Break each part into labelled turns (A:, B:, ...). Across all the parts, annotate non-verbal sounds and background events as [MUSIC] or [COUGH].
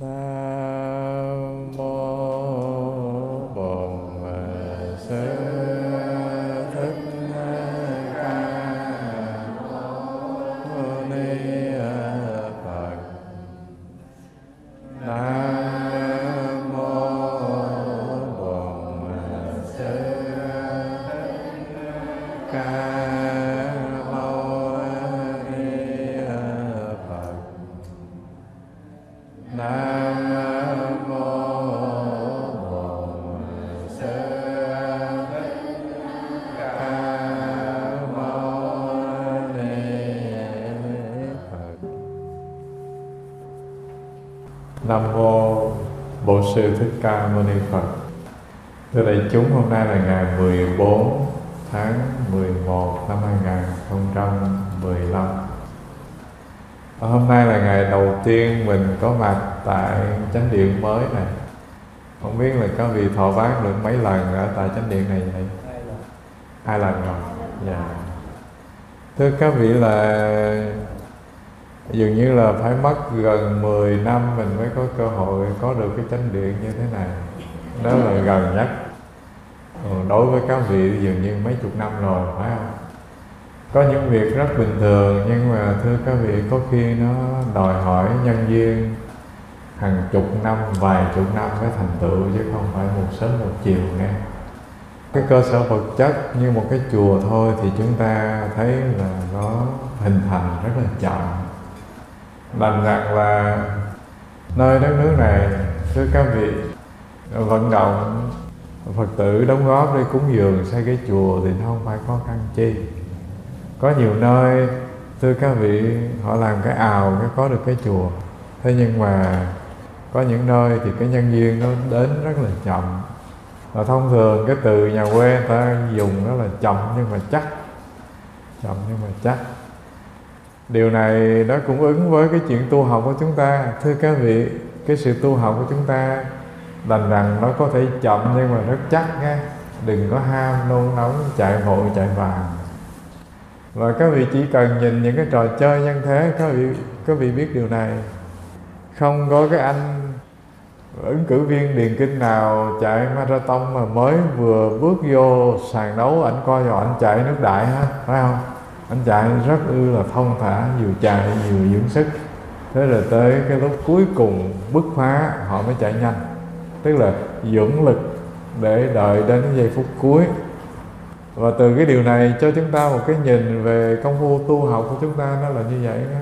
A: Nam Sư Thích Ca Mâu Ni Phật. Thưa đại chúng, hôm nay là ngày 14 tháng 11 năm 2015. Và hôm nay là ngày đầu tiên mình có mặt tại chánh điện mới này. Không biết là có vị thọ bác được mấy lần ở tại chánh điện này vậy? Hai lần rồi. Dạ. Thưa các vị là dường như là phải mất gần 10 năm mình mới có cơ hội có được cái chánh điện như thế này. Đó là gần nhất. Đối với các vị dường như mấy chục năm rồi, phải không? có những việc rất bình thường, nhưng mà thưa các vị, có khi nó đòi hỏi nhân duyên hàng chục năm, vài chục năm mới thành tựu, chứ không phải một sớm một chiều nghe cái cơ sở vật chất như một cái chùa thôi thì chúng ta thấy là nó hình thành rất là chậm đành rằng là nơi đất nước này thưa các vị vận động phật tử đóng góp để cúng dường xây cái chùa thì nó không phải khó khăn chi. Có nhiều nơi thưa các vị họ làm cái ào, cái có được cái chùa. Thế nhưng mà có những nơi thì cái nhân duyên nó đến rất là chậm. Và thông thường cái từ nhà quê người ta dùng nó là chậm nhưng mà chắc. Chậm nhưng mà chắc điều này nó cũng ứng với cái chuyện tu học của chúng ta. Thưa các vị, cái sự tu học của chúng ta đành rằng nó có thể chậm nhưng mà rất chắc nghe đừng có ham, nôn nóng, chạy vội chạy vàng. Và các vị chỉ cần nhìn những cái trò chơi nhân thế, các vị các vị biết điều này. Không có cái anh ứng cử viên điền kinh nào chạy marathon mà mới vừa bước vô sàn đấu ảnh coi rồi ảnh chạy nước đại hết phải không? Anh chạy rất ư là thông thả, vừa chạy vừa dưỡng sức. Thế rồi tới cái lúc cuối cùng bứt phá, họ mới chạy nhanh. Tức là dưỡng lực để đợi đến giây phút cuối. Và từ cái điều này cho chúng ta một cái nhìn về công phu tu học của chúng ta nó là như vậy đó.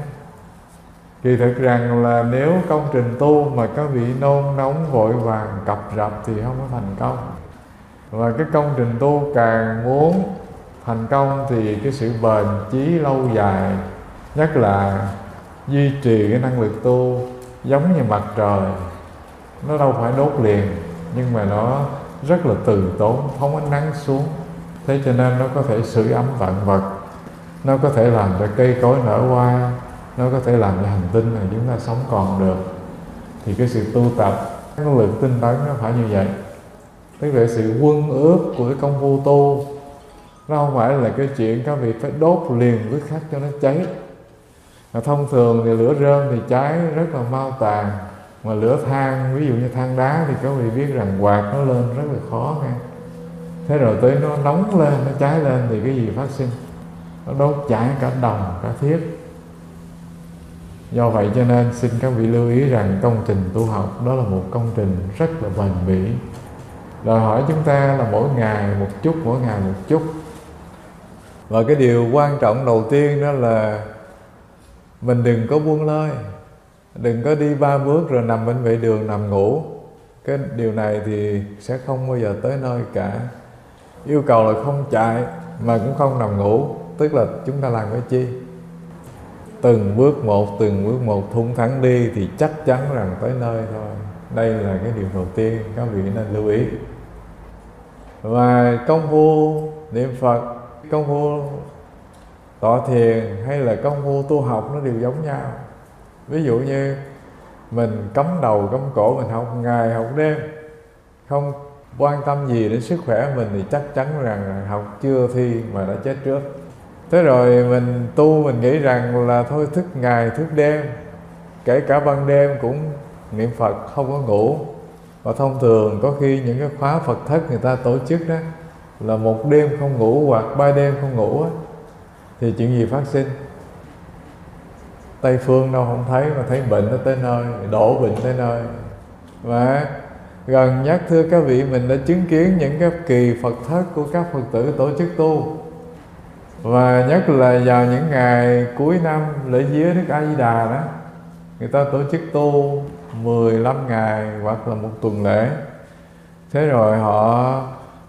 A: kỳ thực rằng là nếu công trình tu mà có vị nôn nóng, vội vàng, cập rập thì không có thành công. Và cái công trình tu càng muốn thành công thì cái sự bền chí lâu dài, nhất là duy trì cái năng lực tu giống như mặt trời, nó đâu phải đốt liền, nhưng mà nó rất là từ tốn phóng ánh nắng xuống. Thế cho nên nó có thể sưởi ấm vạn vật, nó có thể làm cho cây cối nở hoa, nó có thể làm cho hành tinh này chúng ta sống còn được. Thì cái sự tu tập cái lực tinh tấn nó phải như vậy. Tức là sự quân ước của cái công phu tu nó không phải là cái chuyện các vị phải đốt liền với khắc cho nó cháy. Mà thông thường thì lửa rơm thì cháy rất là mau tàn. Mà lửa than, ví dụ như than đá thì các vị biết rằng quạt nó lên rất là khó nghe. Thế rồi tới nó nóng lên, nó cháy lên thì cái gì phát sinh? Nó đốt cháy cả đồng, cả thiết. Do vậy cho nên xin các vị lưu ý rằng công trình tu học đó là một công trình rất là bền bỉ. Đòi hỏi chúng ta là mỗi ngày một chút, mỗi ngày một chút và cái điều quan trọng đầu tiên đó là mình đừng có buông lơi. Đừng có đi ba bước rồi nằm bên vệ đường nằm ngủ. Cái điều này thì sẽ không bao giờ tới nơi cả. Yêu cầu là không chạy mà cũng không nằm ngủ, tức là chúng ta làm cái chi? Từng bước một, từng bước một thung thẳng đi thì chắc chắn rằng tới nơi thôi. Đây là cái điều đầu tiên, các vị nên lưu ý. Và công phu niệm phật công phu tọa thiền hay là công phu tu học nó đều giống nhau. Ví dụ như mình cấm đầu cấm cổ, mình học ngày, học đêm, không quan tâm gì đến sức khỏe mình thì chắc chắn rằng học chưa thi mà đã chết trước. Thế rồi mình tu, mình nghĩ rằng là thôi thức ngày, thức đêm, kể cả ban đêm cũng niệm phật, không có ngủ. Và thông thường có khi những cái khóa phật thất người ta tổ chức đó là một đêm không ngủ hoặc ba đêm không ngủ á, thì chuyện gì phát sinh? Tây phương đâu không thấy mà thấy bệnh nó tới nơi, đổ bệnh tới nơi. Và gần nhất, thưa các vị, mình đã chứng kiến những cái kỳ phật thất của các phật tử tổ chức tu. Và nhất là vào những ngày cuối năm, lễ vía đức a di đà đó, người ta tổ chức tu 15 ngày hoặc là một tuần lễ. Thế rồi họ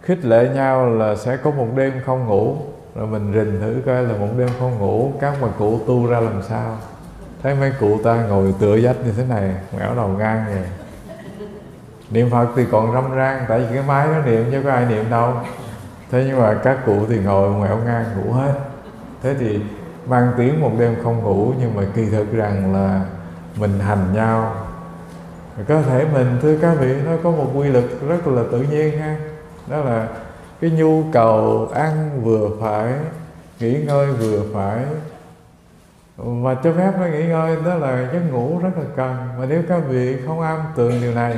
A: khích lệ nhau là sẽ có một đêm không ngủ. Rồi mình rình thử coi là một đêm không ngủ, các mà cụ tu ra làm sao? Thấy mấy cụ ta ngồi tựa dách như thế này ngảo đầu ngang vậy? Niệm phật thì còn râm ran tại vì cái máy nó niệm chứ có ai niệm đâu. Thế nhưng mà các cụ thì ngồi ngoẹo ngang ngủ hết. Thế thì mang tiếng một đêm không ngủ, nhưng mà kỳ thực rằng là mình hành nhau. Cơ thể mình thưa các vị, nó có một quy luật rất là tự nhiên ha đó là cái nhu cầu ăn vừa phải, nghỉ ngơi vừa phải. Và cho phép nó nghỉ ngơi, đó là giấc ngủ rất là cần. Mà nếu các vị không am tường điều này,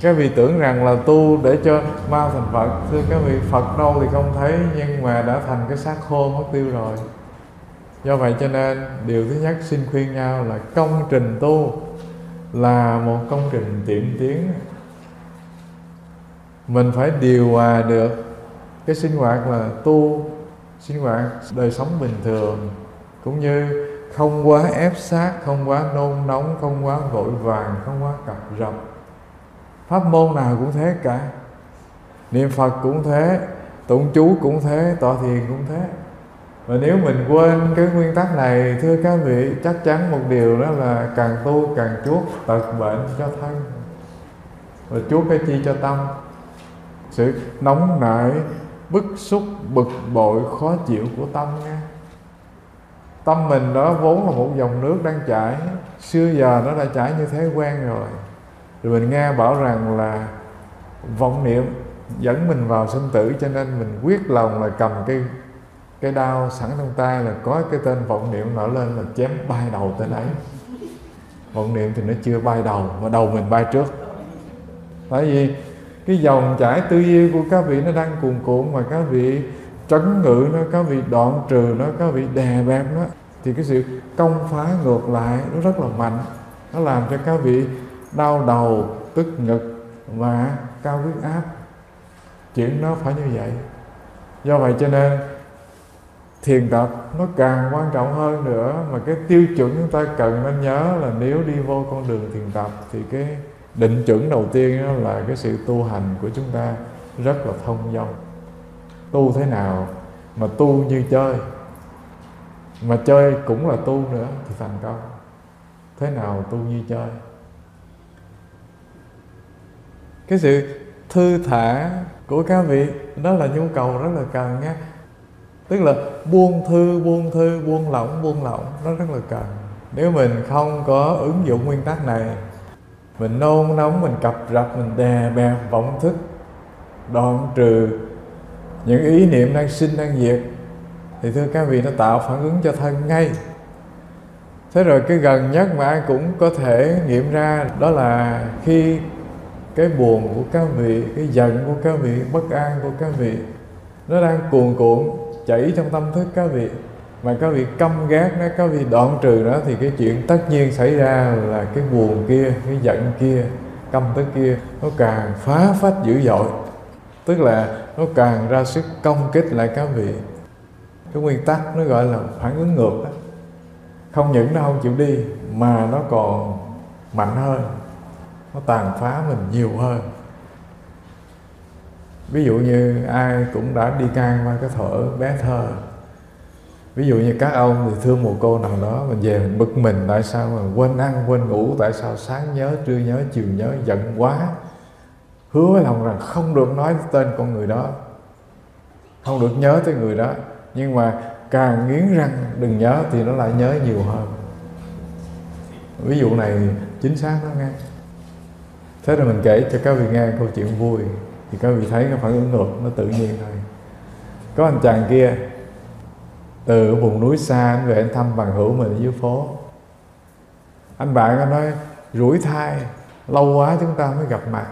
A: các vị tưởng rằng là tu để cho ma thành phật, thưa các vị, phật đâu thì không thấy, nhưng mà đã thành cái xác khô mất tiêu rồi. Do vậy cho nên, điều thứ nhất xin khuyên nhau là công trình tu là một công trình tiệm tiến mình phải điều hòa được cái sinh hoạt là tu, sinh hoạt đời sống bình thường, cũng như không quá ép sát không quá nôn nóng, không quá vội vàng, không quá cập rập. Pháp môn nào cũng thế cả. Niệm phật cũng thế, tụng chú cũng thế, tọa thiền cũng thế. Và nếu mình quên cái nguyên tắc này, thưa các vị, chắc chắn một điều đó là càng tu càng chuốc tật bệnh cho thân. Và chuốc cái chi cho tâm sự nóng nảy, bức xúc, bực bội, khó chịu của tâm nha. Tâm mình đó vốn là một dòng nước đang chảy, xưa giờ nó đã chảy như thế quen rồi. Rồi mình nghe bảo rằng là vọng niệm dẫn mình vào sinh tử, cho nên mình quyết lòng là cầm cái cái đao sẵn trong tay là có cái tên vọng niệm nổi lên là chém bay đầu tên ấy vọng niệm thì nó chưa bay đầu, mà đầu mình bay trước. Tại vì cái dòng chảy tư duy của các vị nó đang cuồn cuộn mà các vị trấn ngự nó, các vị đoạn trừ nó, các vị đè bẹp nó, thì cái sự công phá ngược lại nó rất là mạnh. Nó làm cho các vị đau đầu, tức ngực và cao huyết áp. Chuyện nó phải như vậy. Do vậy cho nên thiền tập nó càng quan trọng hơn nữa, mà cái tiêu chuẩn chúng ta cần nên nhớ là nếu đi vô con đường thiền tập thì cái định chuẩn đầu tiên đó là cái sự tu hành của chúng ta rất là thông dong. Tu thế nào mà tu như chơi? Mà chơi cũng là tu nữa thì thành công. Thế nào tu như chơi? Cái sự thư thả của các vị, đó là nhu cầu rất là cần nhé tức là buông thư buông thư, buông lỏng buông lỏng, nó rất là cần. Nếu mình không có ứng dụng nguyên tắc này mình nôn nóng, mình cập rập, mình đè bẹp vọng thức đoạn trừ. Những ý niệm đang sinh, đang diệt. Thì thưa các vị, nó tạo phản ứng cho thân ngay. Thế rồi cái gần nhất mà ai cũng có thể nghiệm ra, đó là khi cái buồn của các vị, cái giận của các vị, bất an của các vị, nó đang cuồn cuộn chảy trong tâm thức các vị mà có việc căm ghét nó có việc đoạn trừ nó thì cái chuyện tất nhiên xảy ra là cái buồn kia, cái giận kia, căm tức kia, nó càng phá phách dữ dội. Tức là nó càng ra sức công kích lại các vị. Cái nguyên tắc nó gọi là phản ứng ngược đó. Không những nó không chịu đi, mà nó còn mạnh hơn. Nó tàn phá mình nhiều hơn. Ví dụ như ai cũng đã đi can qua cái thở bé thơ ví dụ như các ông thì thương một cô nào đó mình về mình bực mình, tại sao mà quên ăn, quên ngủ, tại sao sáng nhớ, trưa nhớ, chiều nhớ, giận quá. Hứa với lòng rằng không được nói tên con người đó, không được nhớ tới người đó. Nhưng mà càng nghiến răng đừng nhớ thì nó lại nhớ nhiều hơn. Ví dụ này chính xác đó nghe. Thế rồi mình kể cho các vị nghe câu chuyện vui, thì các vị thấy cái phản ứng ngược nó tự nhiên thôi. Có anh chàng kia từ vùng núi xa, anh về anh thăm bằng hữu mình ở dưới phố. Anh bạn anh nói, rủi thai, lâu quá chúng ta mới gặp mặt.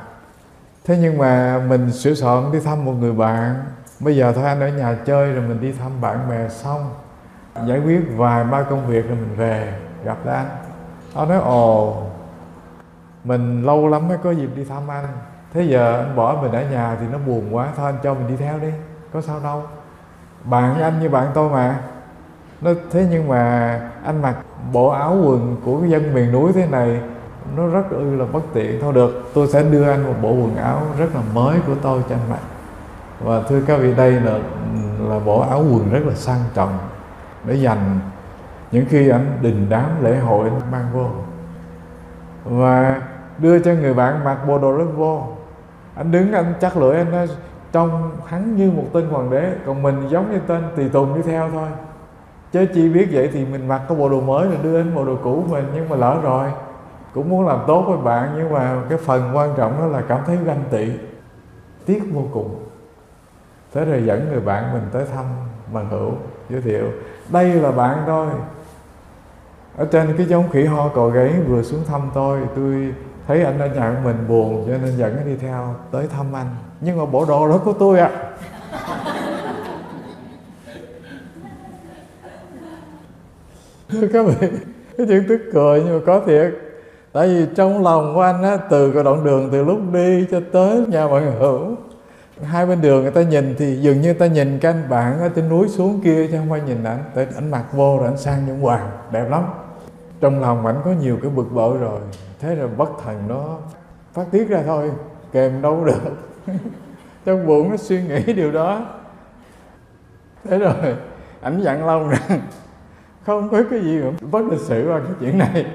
A: Thế nhưng mà mình sửa soạn đi thăm một người bạn. Bây giờ thôi, anh ở nhà chơi rồi mình đi thăm bạn bè xong. Giải quyết vài ba công việc rồi mình về, gặp lại anh. Ông nói, ồ, mình lâu lắm mới có dịp đi thăm anh. Thế giờ anh bỏ mình ở nhà thì nó buồn quá, thôi anh cho mình đi theo đi, có sao đâu bạn anh như bạn tôi mà. Nó thế nhưng mà anh mặc bộ áo quần của dân miền núi thế này, nó rất ư là bất tiện. Thôi được, tôi sẽ đưa anh một bộ quần áo rất là mới của tôi cho anh mặc. Và thưa các vị, đây là là bộ áo quần rất là sang trọng để dành những khi anh đình đám lễ hội anh mang vô. Và đưa cho người bạn mặc bộ đồ rất vô. Anh đứng, anh chắc lưỡi anh nói trông hắn như một tên hoàng đế, còn mình giống như tên tùy tùng đi theo thôi. Chứ chi biết vậy thì mình mặc cái bộ đồ mới rồi đưa đến bộ đồ cũ mình, nhưng mà lỡ rồi. Cũng muốn làm tốt với bạn, nhưng mà cái phần quan trọng đó là cảm thấy ganh tị, tiếc vô cùng. Thế rồi dẫn người bạn mình tới thăm bằng hữu, giới thiệu, đây là bạn tôi. Ở trên cái giống khỉ ho cò gáy vừa xuống thăm tôi tôi thấy anh ở nhà của mình buồn, cho nên dẫn nó đi theo tới thăm anh nhưng mà bộ đồ đó của tôi ạ. À. thưa các vị, cái chuyện tức cười nhưng mà có thiệt. Tại vì trong lòng của anh á, từ cái đoạn đường từ lúc đi cho tới nhà bạn hữu, hai bên đường người ta nhìn thì dường như người ta nhìn cái anh bạn ở trên núi xuống kia chứ không phải nhìn ảnh. Tại ảnh mặc vô rồi ảnh sang những hoàng, đẹp lắm. Trong lòng ảnh có nhiều cái bực bội rồi. Thế rồi bất thần nó phát tiết ra thôi, kèm đâu được. [LAUGHS] trong bụng nó suy nghĩ điều đó. Thế rồi, ảnh dặn long rằng, không có cái gì mà bất lịch sự bằng cái chuyện này.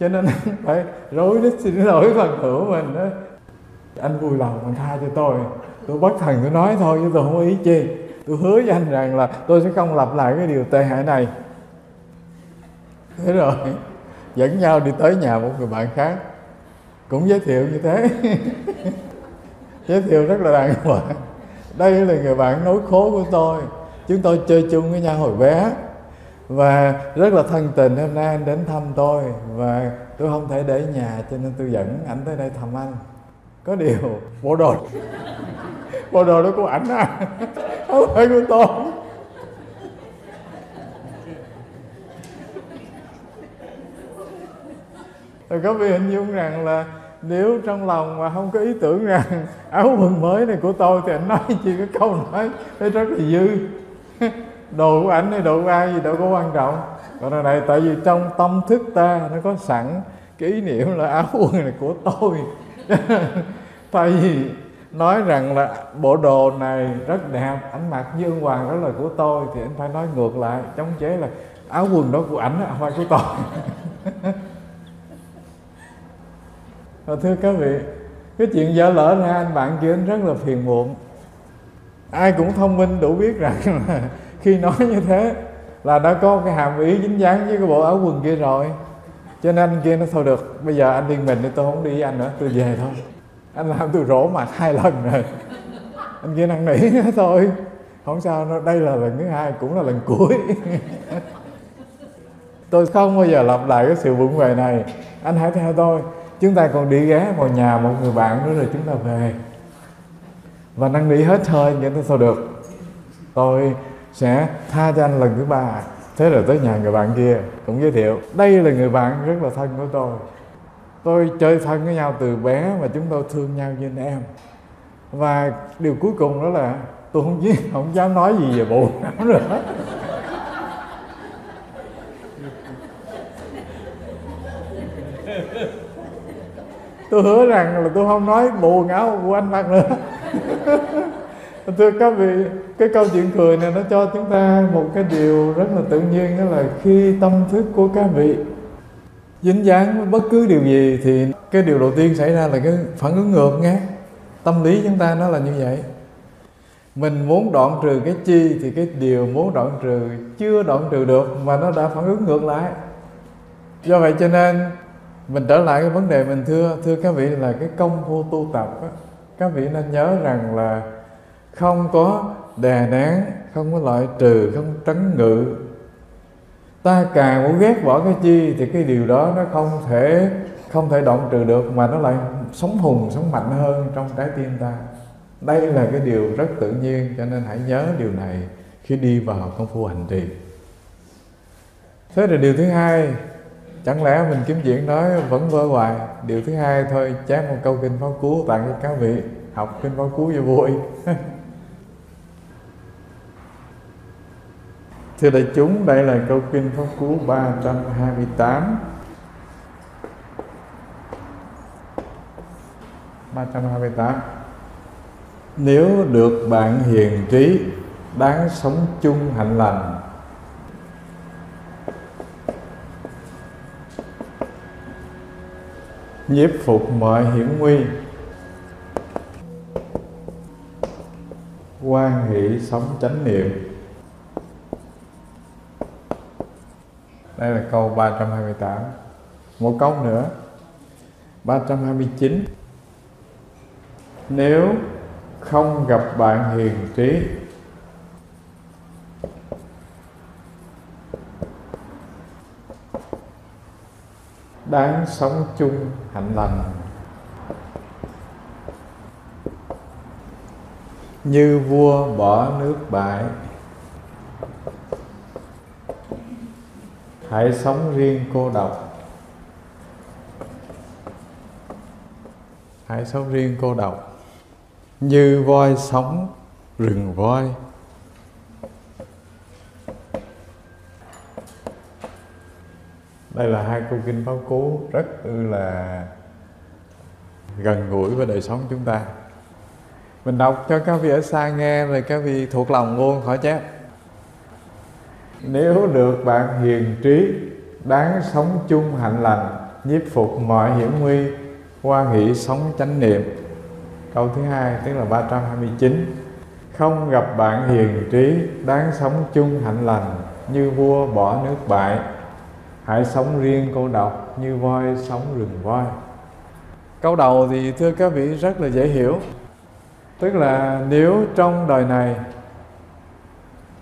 A: Cho nên anh phải rối rít xin lỗi phần hữu mình đó. Anh vui lòng, anh tha cho tôi. Tôi bất thần, tôi nói thôi, chứ tôi không có ý chi. Tôi hứa với anh rằng là tôi sẽ không lặp lại cái điều tệ hại này. Thế rồi, dẫn nhau đi tới nhà một người bạn khác, cũng giới thiệu như thế. [LAUGHS] giới thiệu rất là đàng hoàng. Đây là người bạn nối khố của tôi. Chúng tôi chơi chung với nhau hồi bé. Và rất là thân tình hôm nay anh đến thăm tôi. Và tôi không thể để nhà cho nên tôi dẫn ảnh tới đây thăm anh. Có điều, bộ đồ bộ đồ đó của ảnh à không phải của tôi. Tôi có bị hình dung rằng là nếu trong lòng mà không có ý tưởng rằng [LAUGHS] áo quần mới này của tôi thì anh nói [LAUGHS] chỉ có câu nói thấy rất là dư. [LAUGHS] Đồ của ảnh hay đồ của ai gì đâu có quan trọng. Còn này tại vì trong tâm thức ta nó có sẵn cái ý niệm là áo quần này của tôi. Thay vì nói rằng là bộ đồ này rất đẹp, ảnh mặc như ông hoàng đó là của tôi thì anh phải nói ngược lại, chống chế là áo quần đó của ảnh không phải của tôi và thưa các vị, cái chuyện dở lỡ ra, anh bạn kia anh rất là phiền muộn. Ai cũng thông minh đủ biết rằng [LAUGHS] là khi nói như thế là đã có cái hàm ý dính dáng với cái bộ áo quần kia rồi. Cho nên anh kia nó thôi được, bây giờ anh đi mình thì tôi không đi với anh nữa, tôi về thôi. Anh làm tôi rỗ mặt hai lần rồi. Anh kia năn nỉ thôi, không sao nó đây là lần thứ hai, cũng là lần cuối. [LAUGHS] Tôi không bao giờ lặp lại cái sự vụng về này. Anh hãy theo tôi chúng ta còn đi ghé vào nhà một người bạn nữa rồi chúng ta về. Và năn nỉ hết hơi vậy tôi sao được? Tôi sẽ tha cho anh lần thứ ba. Thế rồi tới nhà người bạn kia cũng giới thiệu, đây là người bạn rất là thân của tôi. Tôi chơi thân với nhau từ bé và chúng tôi thương nhau như anh em. Và điều cuối cùng đó là, tôi không biết không dám nói gì về bộ nữa. Tôi hứa rằng là tôi không nói bộ quần áo của anh mặc nữa. [LAUGHS] Thưa các vị, cái câu chuyện cười này nó cho chúng ta một cái điều rất là tự nhiên, đó là khi tâm thức của các vị dính dáng với bất cứ điều gì thì cái điều đầu tiên xảy ra là cái phản ứng ngược nghe tâm lý chúng ta nó là như vậy. Mình muốn đoạn trừ cái chi thì cái điều muốn đoạn trừ chưa đoạn trừ được mà nó đã phản ứng ngược lại. Do vậy cho nên mình trở lại cái vấn đề mình thưa thưa các vị là cái công phu tu tập á, các vị nên nhớ rằng là không có đè nén không có loại trừ không trấn ngự. Ta càng muốn ghét bỏ cái chi thì cái điều đó nó không thể không thể động trừ được mà nó lại sống hùng sống mạnh hơn trong trái tim ta. Đây là cái điều rất tự nhiên cho nên hãy nhớ điều này khi đi vào công phu hành trì. Thế là điều thứ hai chẳng lẽ mình kiếm chuyện nói vẫn vơ hoài? Điều thứ hai thôi chán một câu kinh pháp cú tặng cho các vị học kinh pháp cú cho vui. [LAUGHS] Thưa đại chúng, đây là câu kinh Pháp Cú 328 328 Nếu được bạn hiền trí Đáng sống chung hạnh lành Nhiếp phục mọi hiểm nguy. Quan hỷ sống chánh niệm. Đây là câu 328 Một câu nữa. 329 Nếu không gặp bạn hiền trí Đáng sống chung hạnh lành. Như vua bỏ nước bại hãy sống riêng cô độc. Hãy sống riêng cô độc. Như voi sống, rừng voi. Đây là hai câu kinh pháp cú rất là gần gũi với đời sống chúng ta. Mình đọc cho các vị ở xa nghe rồi các vị thuộc lòng luôn khỏi chép. Nếu được bạn hiền trí, đáng sống chung hạnh lành, nhiếp phục mọi hiểm nguy, qua nghĩ sống chánh niệm. Câu thứ hai, tức là 329 không gặp bạn hiền trí, đáng sống chung hạnh lành, như vua bỏ nước bại hãy sống riêng, cô độc, như voi sống rừng voi. Câu đầu thì, thưa các vị, rất là dễ hiểu. Tức là, nếu trong đời này,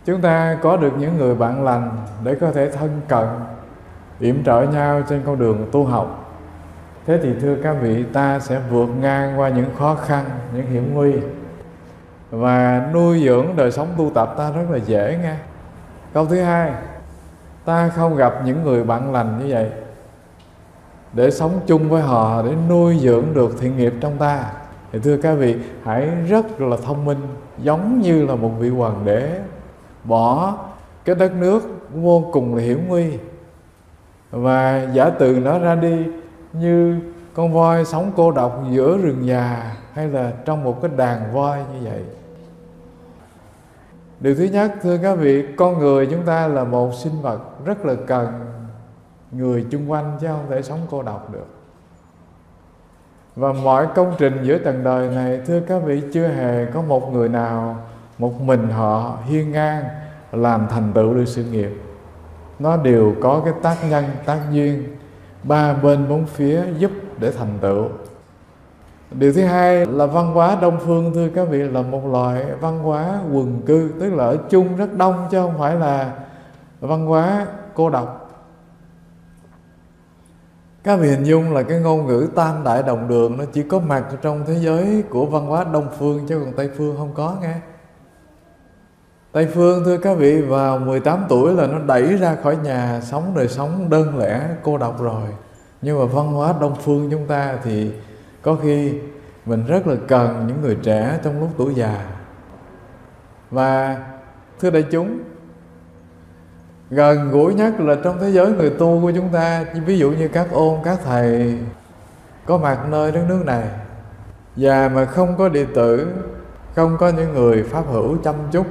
A: chúng ta có được những người bạn lành để có thể thân cận, yểm trợ nhau trên con đường tu học, thế thì, thưa các vị, ta sẽ vượt ngang qua những khó khăn, những hiểm nguy. Và nuôi dưỡng đời sống tu tập ta rất là dễ nghe. Câu thứ hai ta không gặp những người bạn lành như vậy. Để sống chung với họ, để nuôi dưỡng được thiện nghiệp trong ta, thì thưa các vị, hãy rất là thông minh, giống như là một vị hoàng đế, bỏ cái đất nước vô cùng là hiểm nguy. Và giả từ nó ra đi, như con voi sống cô độc giữa rừng già, hay là trong một cái đàn voi như vậy điều thứ nhất, thưa các vị, con người chúng ta là một sinh vật rất là cần người chung quanh chứ không thể sống cô độc được. Và mọi công trình giữa tầng đời này, thưa các vị, chưa hề có một người nào, một mình họ hiên ngang làm thành tựu được sự nghiệp. Nó đều có cái tác nhân, tác duyên, ba bên bốn phía giúp để thành tựu điều thứ hai là văn hóa đông phương, thưa các vị, là một loại văn hóa quần cư, tức là ở chung rất đông chứ không phải là văn hóa cô độc. Các vị hình dung là cái ngôn ngữ tam đại đồng đường nó chỉ có mặt trong thế giới của văn hóa đông phương chứ còn tây phương không có nghe. Tây Phương, thưa các vị, vào 18 tuổi là nó đẩy ra khỏi nhà sống đời sống đơn lẻ, cô độc rồi. Nhưng mà văn hóa Đông Phương chúng ta thì có khi mình rất là cần những người trẻ trong lúc tuổi già. Và, thưa đại chúng, gần gũi nhất là trong thế giới người tu của chúng ta, ví dụ như các ôn, các thầy, có mặt nơi đất nước này. Và mà không có đệ tử, không có những người pháp hữu chăm chút.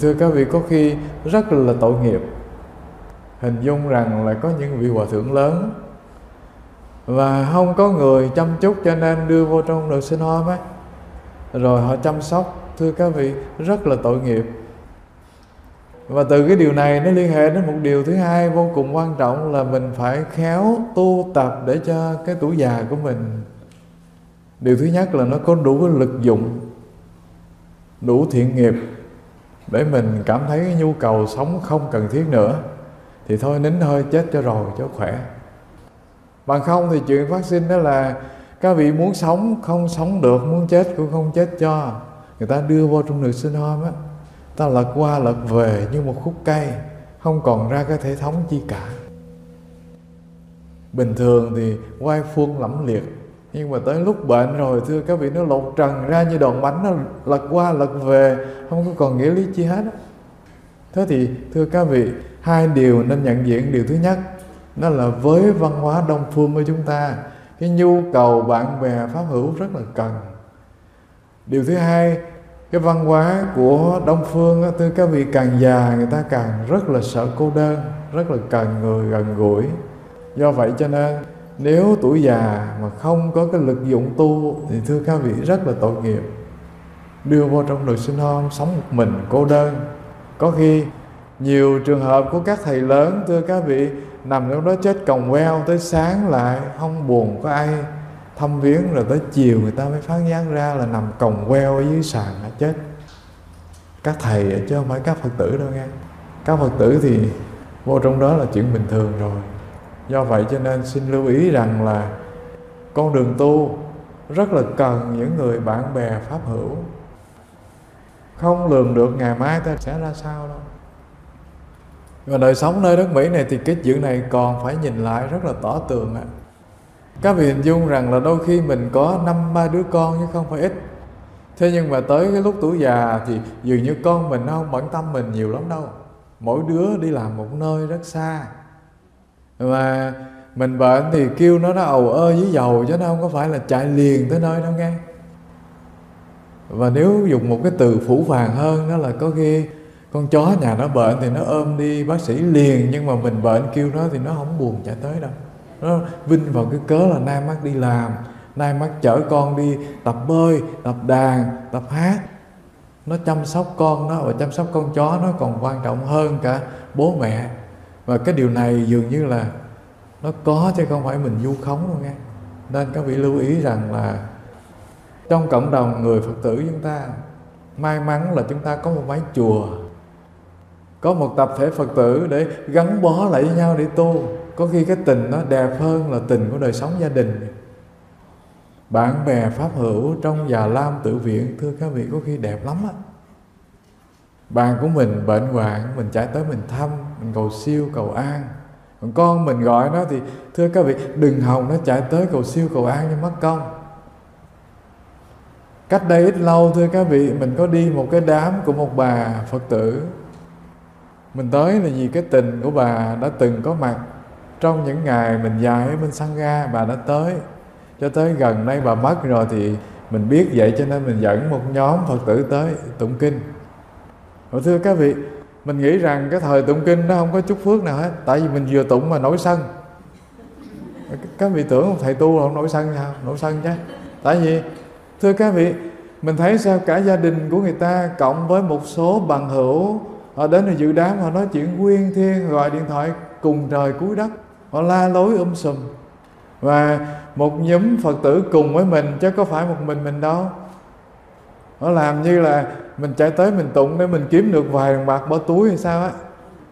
A: Thưa các vị, có khi rất là tội nghiệp. Hình dung rằng là có những vị hòa thượng lớn và không có người chăm chút cho nên đưa vô trong được sinh hôm ấy, rồi họ chăm sóc thưa các vị rất là tội nghiệp. Và từ cái điều này nó liên hệ đến một điều thứ hai vô cùng quan trọng là mình phải khéo tu tập để cho cái tuổi già của mình. Điều thứ nhất là nó có đủ cái lực dụng đủ thiện nghiệp để mình cảm thấy cái nhu cầu sống không cần thiết nữa. Thì thôi nín hơi chết cho rồi cho khỏe bằng không thì chuyện phát sinh đó là các vị muốn sống không sống được, muốn chết cũng không chết cho. Người ta đưa vô trong nửa sinh hôm á, ta lật qua lật về như một khúc cây, không còn ra cái thể thống chi cả. Bình thường thì quay phương lẫm liệt, nhưng mà tới lúc bệnh rồi, thưa các vị, nó lột trần ra như đòn bánh, nó lật qua lật về, không có còn nghĩa lý chi hết á. Thế thì, thưa các vị, hai điều nên nhận diện. Điều thứ nhất đó là với văn hóa đông phương của chúng ta. Cái nhu cầu bạn bè pháp hữu rất là cần. Điều thứ hai cái văn hóa của đông phương á, thưa các vị càng già người ta càng rất là sợ cô đơn rất là cần người gần gũi. Do vậy cho nên nếu tuổi già mà không có cái lực dụng tu thì thưa các vị rất là tội nghiệp. Đưa vô trong đời sinh hôn sống một mình cô đơn. Có khi nhiều trường hợp của các thầy lớn thưa các vị nằm trong đó chết còng queo tới sáng lại, không buồn có ai thăm viếng rồi tới chiều người ta mới phán gián ra là nằm còng queo ở dưới sàn đã chết. Các thầy chứ không phải các phật tử đâu nghe. Các phật tử thì vô trong đó là chuyện bình thường rồi. Do vậy cho nên xin lưu ý rằng là con đường tu rất là cần những người bạn bè pháp hữu. Không lường được ngày mai ta sẽ ra sao đâu và đời sống nơi đất Mỹ này thì cái chuyện này còn phải nhìn lại rất là tỏ tường ạ. Các vị hình dung rằng là đôi khi mình có năm, ba đứa con chứ không phải ít. Thế nhưng mà tới cái lúc tuổi già thì dường như con mình nó không bận tâm mình nhiều lắm đâu. Mỗi đứa đi làm một nơi rất xa. Mà mình bệnh thì kêu nó nó ầu ơ với dầu chứ nó không có phải là chạy liền tới nơi đâu nghe. Và nếu dùng một cái từ phủ vàng hơn đó là có khi con chó nhà nó bệnh thì nó ôm đi, bác sĩ liền, nhưng mà mình bệnh kêu nó thì nó không buồn chạy tới đâu. Nó vinh vào cái cớ là nay mắt đi làm. Nay mắt chở con đi tập bơi, tập đàn, tập hát. Nó chăm sóc con nó và chăm sóc con chó nó còn quan trọng hơn cả bố mẹ. Và cái điều này dường như là nó có chứ không phải mình du khống đâu nghe. Nên các vị lưu ý rằng là trong cộng đồng người phật tử chúng ta, may mắn là chúng ta có một mái chùa có một tập thể phật tử để gắn bó lại với nhau để tu. Có khi cái tình nó đẹp hơn là tình của đời sống gia đình. Bạn bè, pháp hữu trong già lam tự viện, thưa các vị, có khi đẹp lắm á. Bạn của mình bệnh hoạn, mình chạy tới mình thăm, mình cầu siêu, cầu an. Còn con mình gọi nó thì, thưa các vị, đừng hòng nó chạy tới cầu siêu, cầu an như mất công. Cách đây ít lâu, thưa các vị, mình có đi một cái đám của một bà phật tử mình tới là vì cái tình của bà đã từng có mặt. Trong những ngày mình dài ở bên Sangha, bà đã tới. Cho tới gần đây bà mất rồi thì mình biết vậy cho nên mình dẫn một nhóm Phật tử tới tụng kinh. Và thưa các vị, mình nghĩ rằng cái thời tụng kinh nó không có chút phước nào hết, tại vì mình vừa tụng mà nổi sân. Các vị tưởng thầy tu không nổi sân sao nổi sân chứ. Tại vì, thưa các vị, mình thấy sao cả gia đình của người ta cộng với một số bằng hữu họ đến là dự đám, họ nói chuyện quyên thiên, gọi điện thoại cùng trời cuối đất. Họ la lối um sùm. Và một nhóm phật tử cùng với mình, chứ có phải một mình mình đâu. Họ làm như là mình chạy tới mình tụng để mình kiếm được vài đồng bạc bỏ túi hay sao á.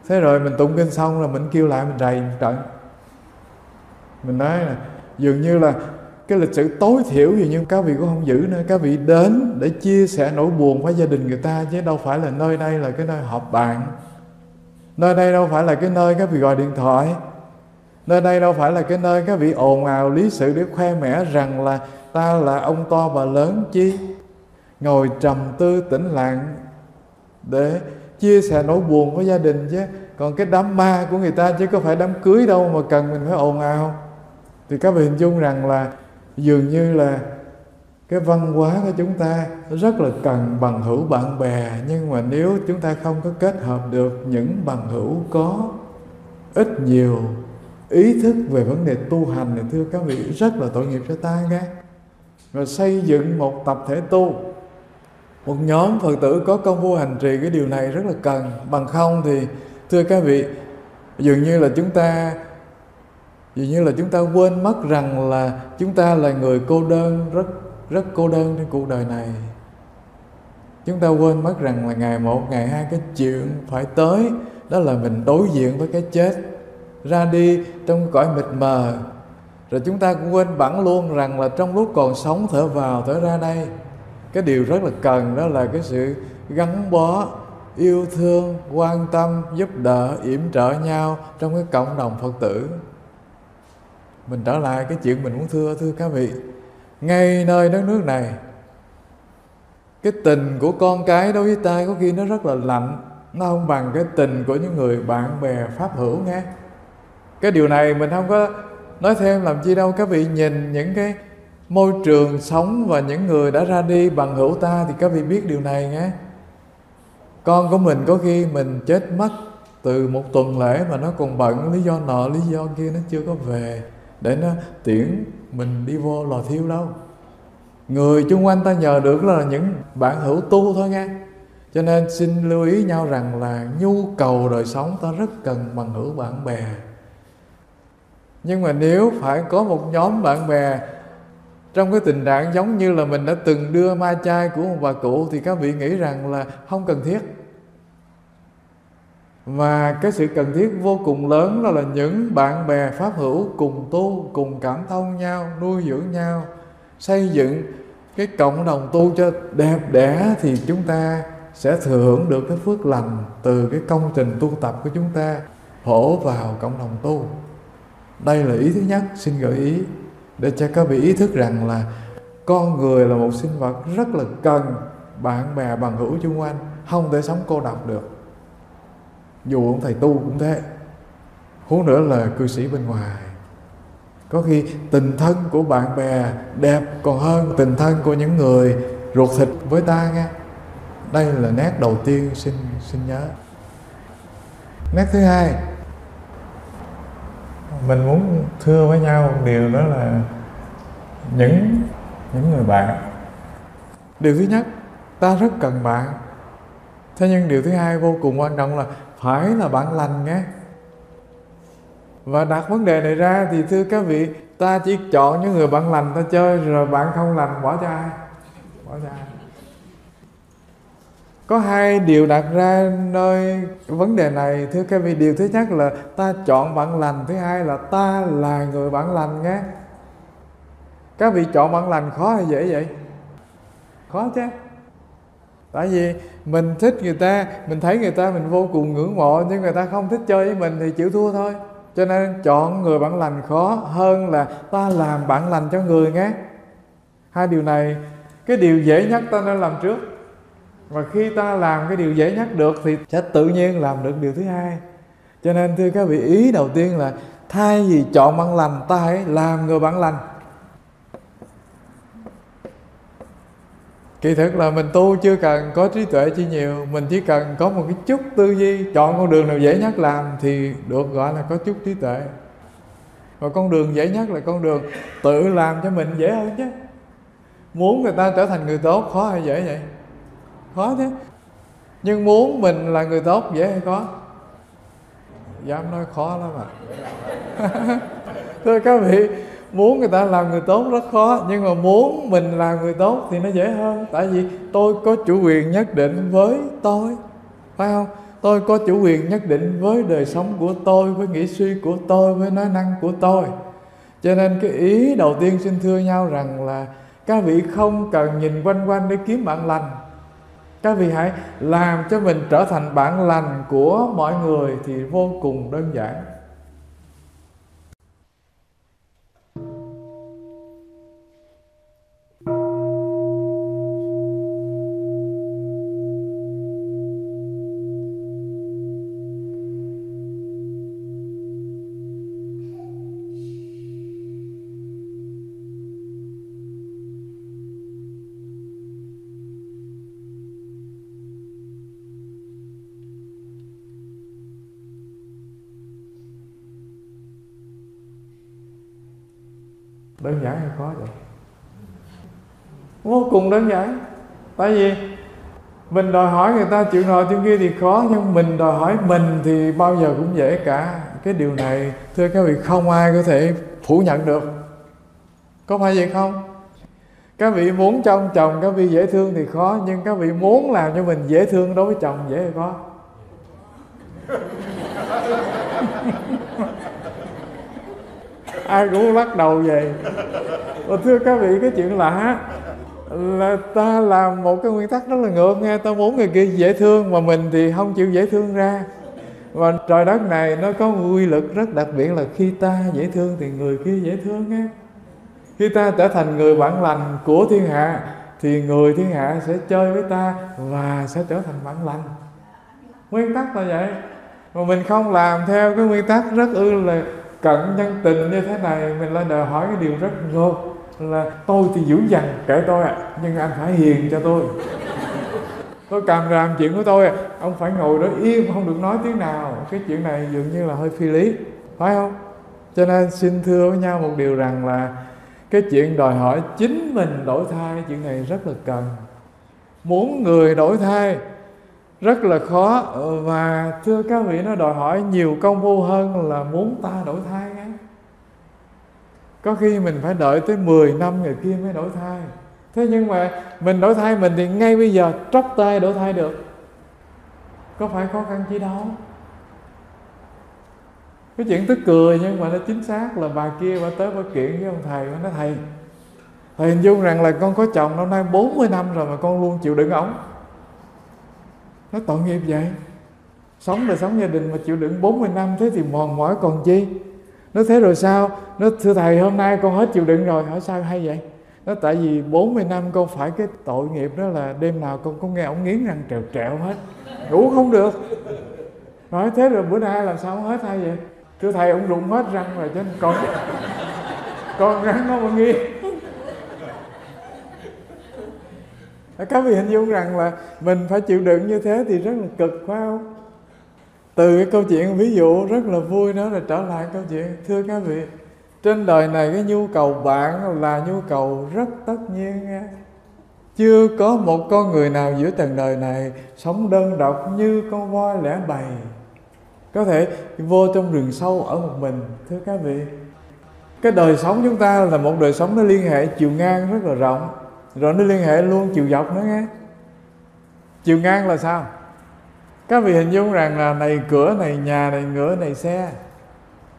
A: Thế rồi mình tụng kinh xong là mình kêu lại, mình rầy một trận. Mình nói là dường như là cái lịch sử tối thiểu gì nhưng các vị cũng không giữ nữa. Các vị đến để chia sẻ nỗi buồn với gia đình người ta, chứ đâu phải là nơi đây là cái nơi họp bạn nơi đây đâu phải là cái nơi các vị gọi điện thoại. Nơi đây đâu phải là cái nơi các vị ồn ào lý sự để khoe mẽ rằng là ta là ông to bà lớn, chi? Ngồi trầm tư tĩnh lặng để chia sẻ nỗi buồn với gia đình chứ. Còn cái đám ma của người ta chứ có phải đám cưới đâu mà cần mình phải ồn ào. Thì các vị hình dung rằng là dường như là cái văn hóa của chúng ta rất là cần bằng hữu bạn bè, nhưng mà nếu chúng ta không có kết hợp được những bằng hữu có ít nhiều ý thức về vấn đề tu hành thì thưa các vị, rất là tội nghiệp cho ta nghe. Và xây dựng một tập thể tu, một nhóm phật tử có công phu hành trì cái điều này rất là cần. Bằng không thì, thưa các vị, dường như là chúng ta dường như là chúng ta quên mất rằng là chúng ta là người cô đơn, rất rất cô đơn trên cuộc đời này. Chúng ta quên mất rằng là ngày một, ngày hai, cái chuyện phải tới, đó là mình đối diện với cái chết, ra đi trong cõi mịt mờ. Rồi chúng ta cũng quên bẵng luôn rằng là trong lúc còn sống thở vào, thở ra đây, cái điều rất là cần đó là cái sự gắn bó, yêu thương, quan tâm, giúp đỡ, yểm trợ nhau trong cái cộng đồng phật tử mình trở lại cái chuyện mình muốn thưa thưa các vị. Ngay nơi đất nước này, cái tình của con cái đối với ta có khi nó rất là lạnh. Nó không bằng cái tình của những người bạn bè pháp hữu nghe. Cái điều này mình không có nói thêm làm chi đâu. Các vị nhìn những cái môi trường sống và những người đã ra đi bằng hữu ta thì các vị biết điều này nghe. Con của mình có khi mình chết mất từ một tuần lễ mà nó còn bận lý do nọ, lý do kia, nó chưa có về để nó tiễn mình đi vô lò thiêu đâu. Người chung quanh ta nhờ được là những bạn hữu tu thôi nghe. Cho nên xin lưu ý nhau rằng là nhu cầu đời sống ta rất cần bằng hữu bạn bè. Nhưng mà nếu phải có một nhóm bạn bè trong cái tình trạng giống như là mình đã từng đưa ma chay của một bà cụ, thì các vị nghĩ rằng là không cần thiết và cái sự cần thiết vô cùng lớn đó là những bạn bè pháp hữu cùng tu, cùng cảm thông nhau, nuôi dưỡng nhau, xây dựng cái cộng đồng tu cho đẹp đẽ thì chúng ta sẽ thừa hưởng được cái phước lành từ cái công trình tu tập của chúng ta hổ vào cộng đồng tu. Đây là ý thứ nhất, xin gợi ý để cho các vị ý thức rằng là con người là một sinh vật rất là cần bạn bè bằng hữu chung quanh, không thể sống cô độc được dù ông thầy tu cũng thế. Huống nữa là cư sĩ bên ngoài. Có khi tình thân của bạn bè đẹp còn hơn tình thân của những người ruột thịt với ta nghe. Đây là nét đầu tiên xin xin nhớ. Nét thứ hai, mình muốn thưa với nhau một điều đó là những những người bạn. Điều thứ nhất, ta rất cần bạn. Thế nhưng điều thứ hai vô cùng quan trọng là phải là bạn lành nghe. Và đặt vấn đề này ra thì thưa các vị, ta chỉ chọn những người bạn lành ta chơi, rồi bạn không lành bỏ cho ai, bỏ cho ai. Có hai điều đặt ra nơi vấn đề này, thưa các vị, điều thứ nhất là ta chọn bạn lành, thứ hai là ta là người bạn lành nhé các vị chọn bạn lành khó hay dễ vậy? Khó chứ tại vì mình thích người ta, mình thấy người ta mình vô cùng ngưỡng mộ, nhưng người ta không thích chơi với mình thì chịu thua thôi. Cho nên chọn người bạn lành khó hơn là ta làm bạn lành cho người nghe. Hai điều này, cái điều dễ nhất ta nên làm trước. Và khi ta làm cái điều dễ nhất được thì sẽ tự nhiên làm được điều thứ hai. Cho nên thưa các vị, ý đầu tiên là thay vì chọn bạn lành, ta hãy làm người bạn lành. Kỳ thực là mình tu chưa cần có trí tuệ chi nhiều, mình chỉ cần có một cái chút tư duy, chọn con đường nào dễ nhất làm thì được gọi là có chút trí tuệ. Và con đường dễ nhất là con đường tự làm cho mình dễ hơn chứ. Muốn người ta trở thành người tốt, khó hay dễ vậy? Khó chứ. Nhưng muốn mình là người tốt, dễ hay khó? Dám nói khó lắm à. [LAUGHS] Thưa các vị muốn người ta làm người tốt rất khó, nhưng mà muốn mình làm người tốt thì nó dễ hơn. Tại vì tôi có chủ quyền nhất định với tôi, phải không? Tôi có chủ quyền nhất định với đời sống của tôi, với nghĩ suy của tôi, với nói năng của tôi. Cho nên cái ý đầu tiên xin thưa nhau rằng là các vị không cần nhìn quanh quanh để kiếm bạn lành. Các vị hãy làm cho mình trở thành bạn lành của mọi người thì vô cùng đơn giản. Cùng đơn giản tại vì mình đòi hỏi người ta chịu nọ chuyện kia thì khó, nhưng mình đòi hỏi mình thì bao giờ cũng dễ cả. Cái điều này, thưa các vị, không ai có thể phủ nhận được. Có phải vậy không? Các vị muốn trong chồng, các vị dễ thương thì khó, nhưng các vị muốn làm cho mình dễ thương đối với chồng dễ hay khó. [LAUGHS] Ai cũng lắc đầu vậy và thưa các vị, cái chuyện lạ là ta làm một cái nguyên tắc rất là ngược nghe ta muốn người kia dễ thương mà mình thì không chịu dễ thương ra. Và trời đất này nó có quy lực rất đặc biệt là khi ta dễ thương thì người kia dễ thương nghe khi ta trở thành người bạn lành của thiên hạ thì người thiên hạ sẽ chơi với ta và sẽ trở thành bạn lành. Nguyên tắc là vậy. Mà mình không làm theo cái nguyên tắc rất ư là cận nhân tình như thế này, mình lại đòi hỏi cái điều rất ngược là tôi thì dữ dằn kể tôi ạ à, nhưng anh phải hiền cho tôi. Tôi càng làm chuyện của tôi ông phải ngồi đó im không được nói tiếng nào. Cái chuyện này dường như là hơi phi lý phải không? Cho nên xin thưa với nhau một điều rằng là cái chuyện đòi hỏi chính mình đổi thay chuyện này rất là cần. Muốn người đổi thay rất là khó và thưa các vị nó đòi hỏi nhiều công phu hơn là muốn ta đổi thay có khi mình phải đợi tới 10 năm người kia mới đổi thay. Thế nhưng mà mình đổi thay mình thì ngay bây giờ tróc tay đổi thay được. Có phải khó khăn chi đâu? Cái chuyện tức cười nhưng mà nó chính xác là bà kia bà tới bà kiện với ông thầy, bà nói, thầy thầy hình dung rằng là con có chồng năm nay 40 năm rồi mà con luôn chịu đựng ổng. Nó tội nghiệp vậy. Sống là sống gia đình mà chịu đựng 40 năm thế thì mòn mỏi còn chi? Nó thế rồi sao? Nó, thưa thầy, hôm nay con hết chịu đựng rồi. Hỏi, sao hay vậy? Nó, tại vì 40 năm con phải cái tội nghiệp đó là đêm nào con cũng nghe ông nghiến răng trèo trẹo hết. Ngủ không được. Nói, thế rồi bữa nay làm sao không hết hay vậy? Thưa thầy ông rụng hết răng rồi chứ con con răng nó mà nghiêng các vị hình dung rằng là mình phải chịu đựng như thế thì rất là cực, phải không? Từ cái câu chuyện, ví dụ, rất là vui đó là trở lại câu chuyện. Thưa các vị, trên đời này cái nhu cầu bạn là nhu cầu rất tất nhiên nha. Chưa có một con người nào giữa trần đời này sống đơn độc như con voi lẻ bầy có thể vô trong rừng sâu ở một mình, thưa các vị. Cái đời sống chúng ta là một đời sống nó liên hệ chiều ngang rất là rộng. Rồi nó liên hệ luôn chiều dọc nữa nghe. Chiều ngang là sao? Các vị hình dung rằng là này cửa, này nhà, này ngựa, này xe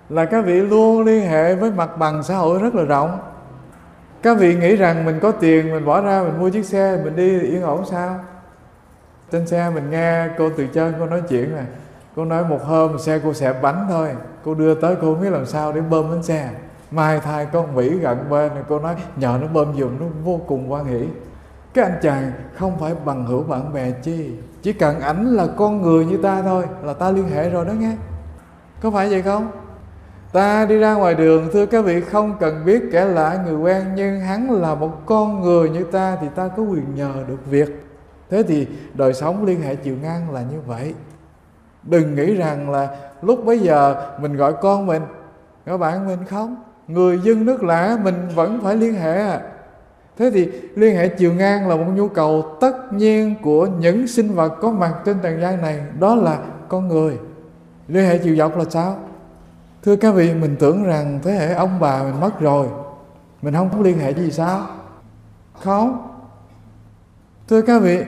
A: là các vị luôn liên hệ với mặt bằng xã hội rất là rộng. Các vị nghĩ rằng mình có tiền, mình bỏ ra, mình mua chiếc xe, mình đi yên ổn sao? Trên xe mình nghe cô từ chân, cô nói chuyện này cô nói một hôm xe cô xẹp bánh thôi. Cô đưa tới cô không biết làm sao để bơm bánh xe. Mai thai con mỹ gần bên này cô nói, nhờ nó bơm dùng nó vô cùng quan hỷ. Cái anh chàng không phải bằng hữu bạn bè chi chỉ cần ảnh là con người như ta thôi là ta liên hệ rồi đó nghe. Có phải vậy không? Ta đi ra ngoài đường, thưa các vị không cần biết kẻ lạ người quen, nhưng hắn là một con người như ta thì ta có quyền nhờ được việc. Thế thì đời sống liên hệ chiều ngang là như vậy. Đừng nghĩ rằng là lúc bấy giờ mình gọi con mình. Các bạn mình không. Người dân nước lạ mình vẫn phải liên hệ à thế thì liên hệ chiều ngang là một nhu cầu tất nhiên của những sinh vật có mặt trên trần gian này, đó là con người. Liên hệ chiều dọc là sao? Thưa các vị, mình tưởng rằng thế hệ ông bà mình mất rồi. Mình không có liên hệ gì sao? Không. Thưa các vị,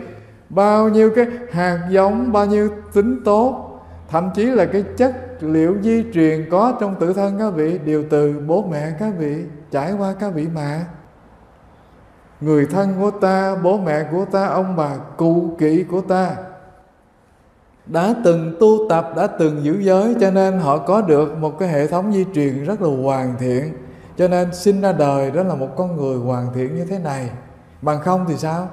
A: bao nhiêu cái hạt giống, bao nhiêu tính tốt, thậm chí là cái chất liệu di truyền có trong tự thân các vị, đều từ bố mẹ các vị, trải qua các vị mà người thân của ta, bố mẹ của ta, ông bà, cụ kỵ của ta đã từng tu tập, đã từng giữ giới, cho nên họ có được một cái hệ thống di truyền rất là hoàn thiện. Cho nên sinh ra đời đó là một con người hoàn thiện như thế này. Bằng không thì sao?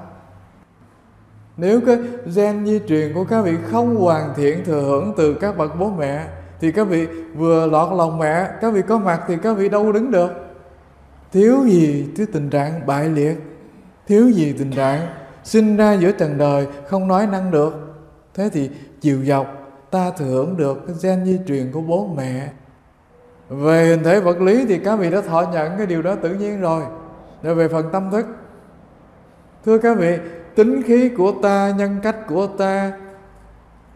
A: Nếu cái gen di truyền của các vị không hoàn thiện thừa hưởng từ các bậc bố mẹ, thì các vị vừa lọt lòng mẹ, các vị có mặt thì các vị đâu đứng được. Thiếu gì cái tình trạng bại liệt? Thiếu gì tình trạng? Sinh ra giữa trần đời, không nói năng được. Thế thì chiều dọc, ta thừa hưởng được cái gen di truyền của bố mẹ. Về hình thể vật lý thì các vị đã thọ nhận cái điều đó tự nhiên rồi. Rồi về phần tâm thức. Thưa các vị, tính khí của ta, nhân cách của ta,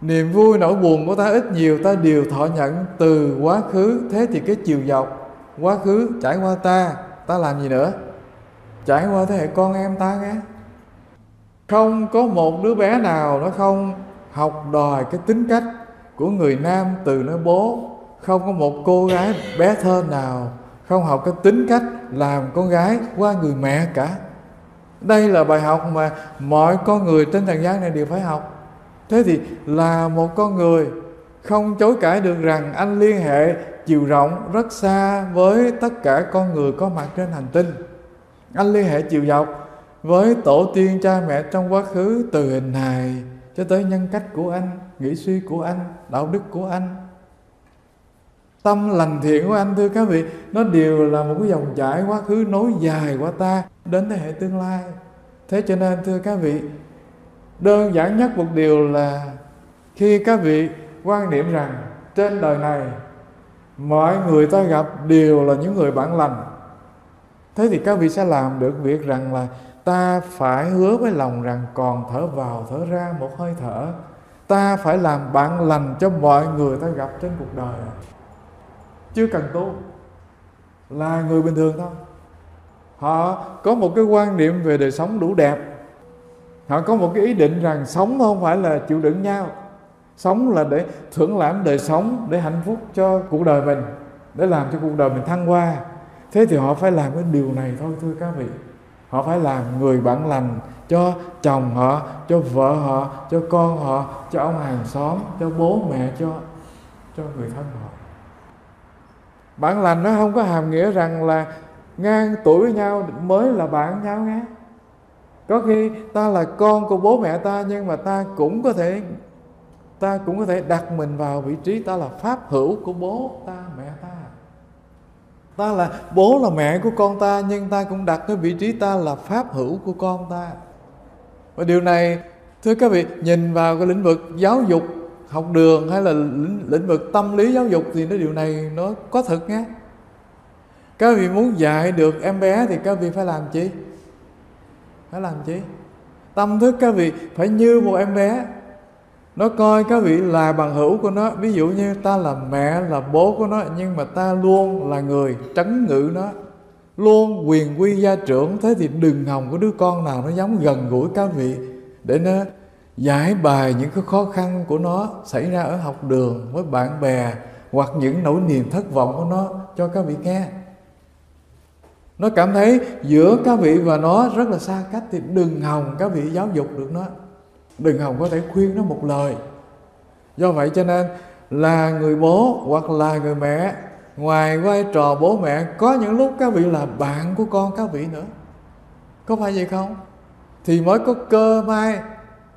A: niềm vui nỗi buồn của ta ít nhiều, ta đều thọ nhận từ quá khứ. Thế thì cái chiều dọc, quá khứ trải qua ta ta làm gì nữa? Trải qua thế hệ con em ta nghe. Không có một đứa bé nào nó không học đòi cái tính cách của của người nam từ nơi bố. Không có một cô gái bé thơ nào không học cái tính cách làm con gái qua người mẹ cả. Đây là bài học mà mọi con người trên trần gian này đều phải học. Thế thì là một con người không chối cãi được rằng anh liên hệ chiều rộng rất xa với tất cả con người có mặt trên hành tinh anh liên hệ chiều dọc với tổ tiên cha mẹ trong quá khứ từ hình hài cho tới nhân cách của anh, nghĩ suy của anh, đạo đức của anh. Tâm lành thiện của anh, thưa các vị, nó đều là một cái dòng chảy quá khứ nối dài qua ta đến thế hệ tương lai. Thế cho nên, thưa các vị, đơn giản nhất một điều là khi các vị quan niệm rằng trên đời này mọi người ta gặp đều là những người bản lành thế thì các vị sẽ làm được việc rằng là ta phải hứa với lòng rằng còn thở vào, thở ra một hơi thở. Ta phải làm bạn lành cho mọi người ta gặp trên cuộc đời. Chưa cần tu, là người bình thường thôi. Họ có một cái quan niệm về đời sống đủ đẹp. Họ có một cái ý định rằng sống không phải là chịu đựng nhau. Sống là để thưởng lãm đời sống, để hạnh phúc cho cuộc đời mình, để làm cho cuộc đời mình thăng hoa thế thì họ phải làm cái điều này thôi, thưa các vị. Họ phải làm người bạn lành cho chồng họ, cho vợ họ, cho con họ, cho ông hàng xóm, cho bố mẹ, cho cho người thân họ. Bạn lành nó không có hàm nghĩa rằng là ngang tuổi với nhau mới là bạn nhau nghe có khi ta là con của bố mẹ ta nhưng mà ta cũng có thể, ta cũng có thể đặt mình vào vị trí ta là pháp hữu của bố ta, mẹ ta ta là bố là mẹ của con ta nhưng ta cũng đặt cái vị trí ta là pháp hữu của con ta. Và điều này thưa các vị nhìn vào cái lĩnh vực giáo dục học đường hay là lĩnh, lĩnh vực tâm lý giáo dục thì nó điều này nó có thật nhé. Các vị muốn dạy được em bé thì các vị phải làm chi? Phải làm chi? Tâm thức các vị phải như một em bé nó coi các vị là bằng hữu của nó. Ví dụ như ta là mẹ, là bố của nó, nhưng mà ta luôn là người trấn ngự nó, luôn quyền quy gia trưởng. Thế thì đừng hòng có đứa con nào nó dám gần gũi các vị để nó giải bài những cái khó khăn của nó xảy ra ở học đường với bạn bè hoặc những nỗi niềm thất vọng của nó cho các vị nghe. Nó cảm thấy giữa các vị và nó rất là xa cách thì đừng hòng các vị giáo dục được nó đừng hòng có thể khuyên nó một lời. Do vậy cho nên, là người bố hoặc là người mẹ, ngoài vai trò bố mẹ, có những lúc các vị là bạn của con các vị nữa. Có phải vậy không? Thì mới có cơ may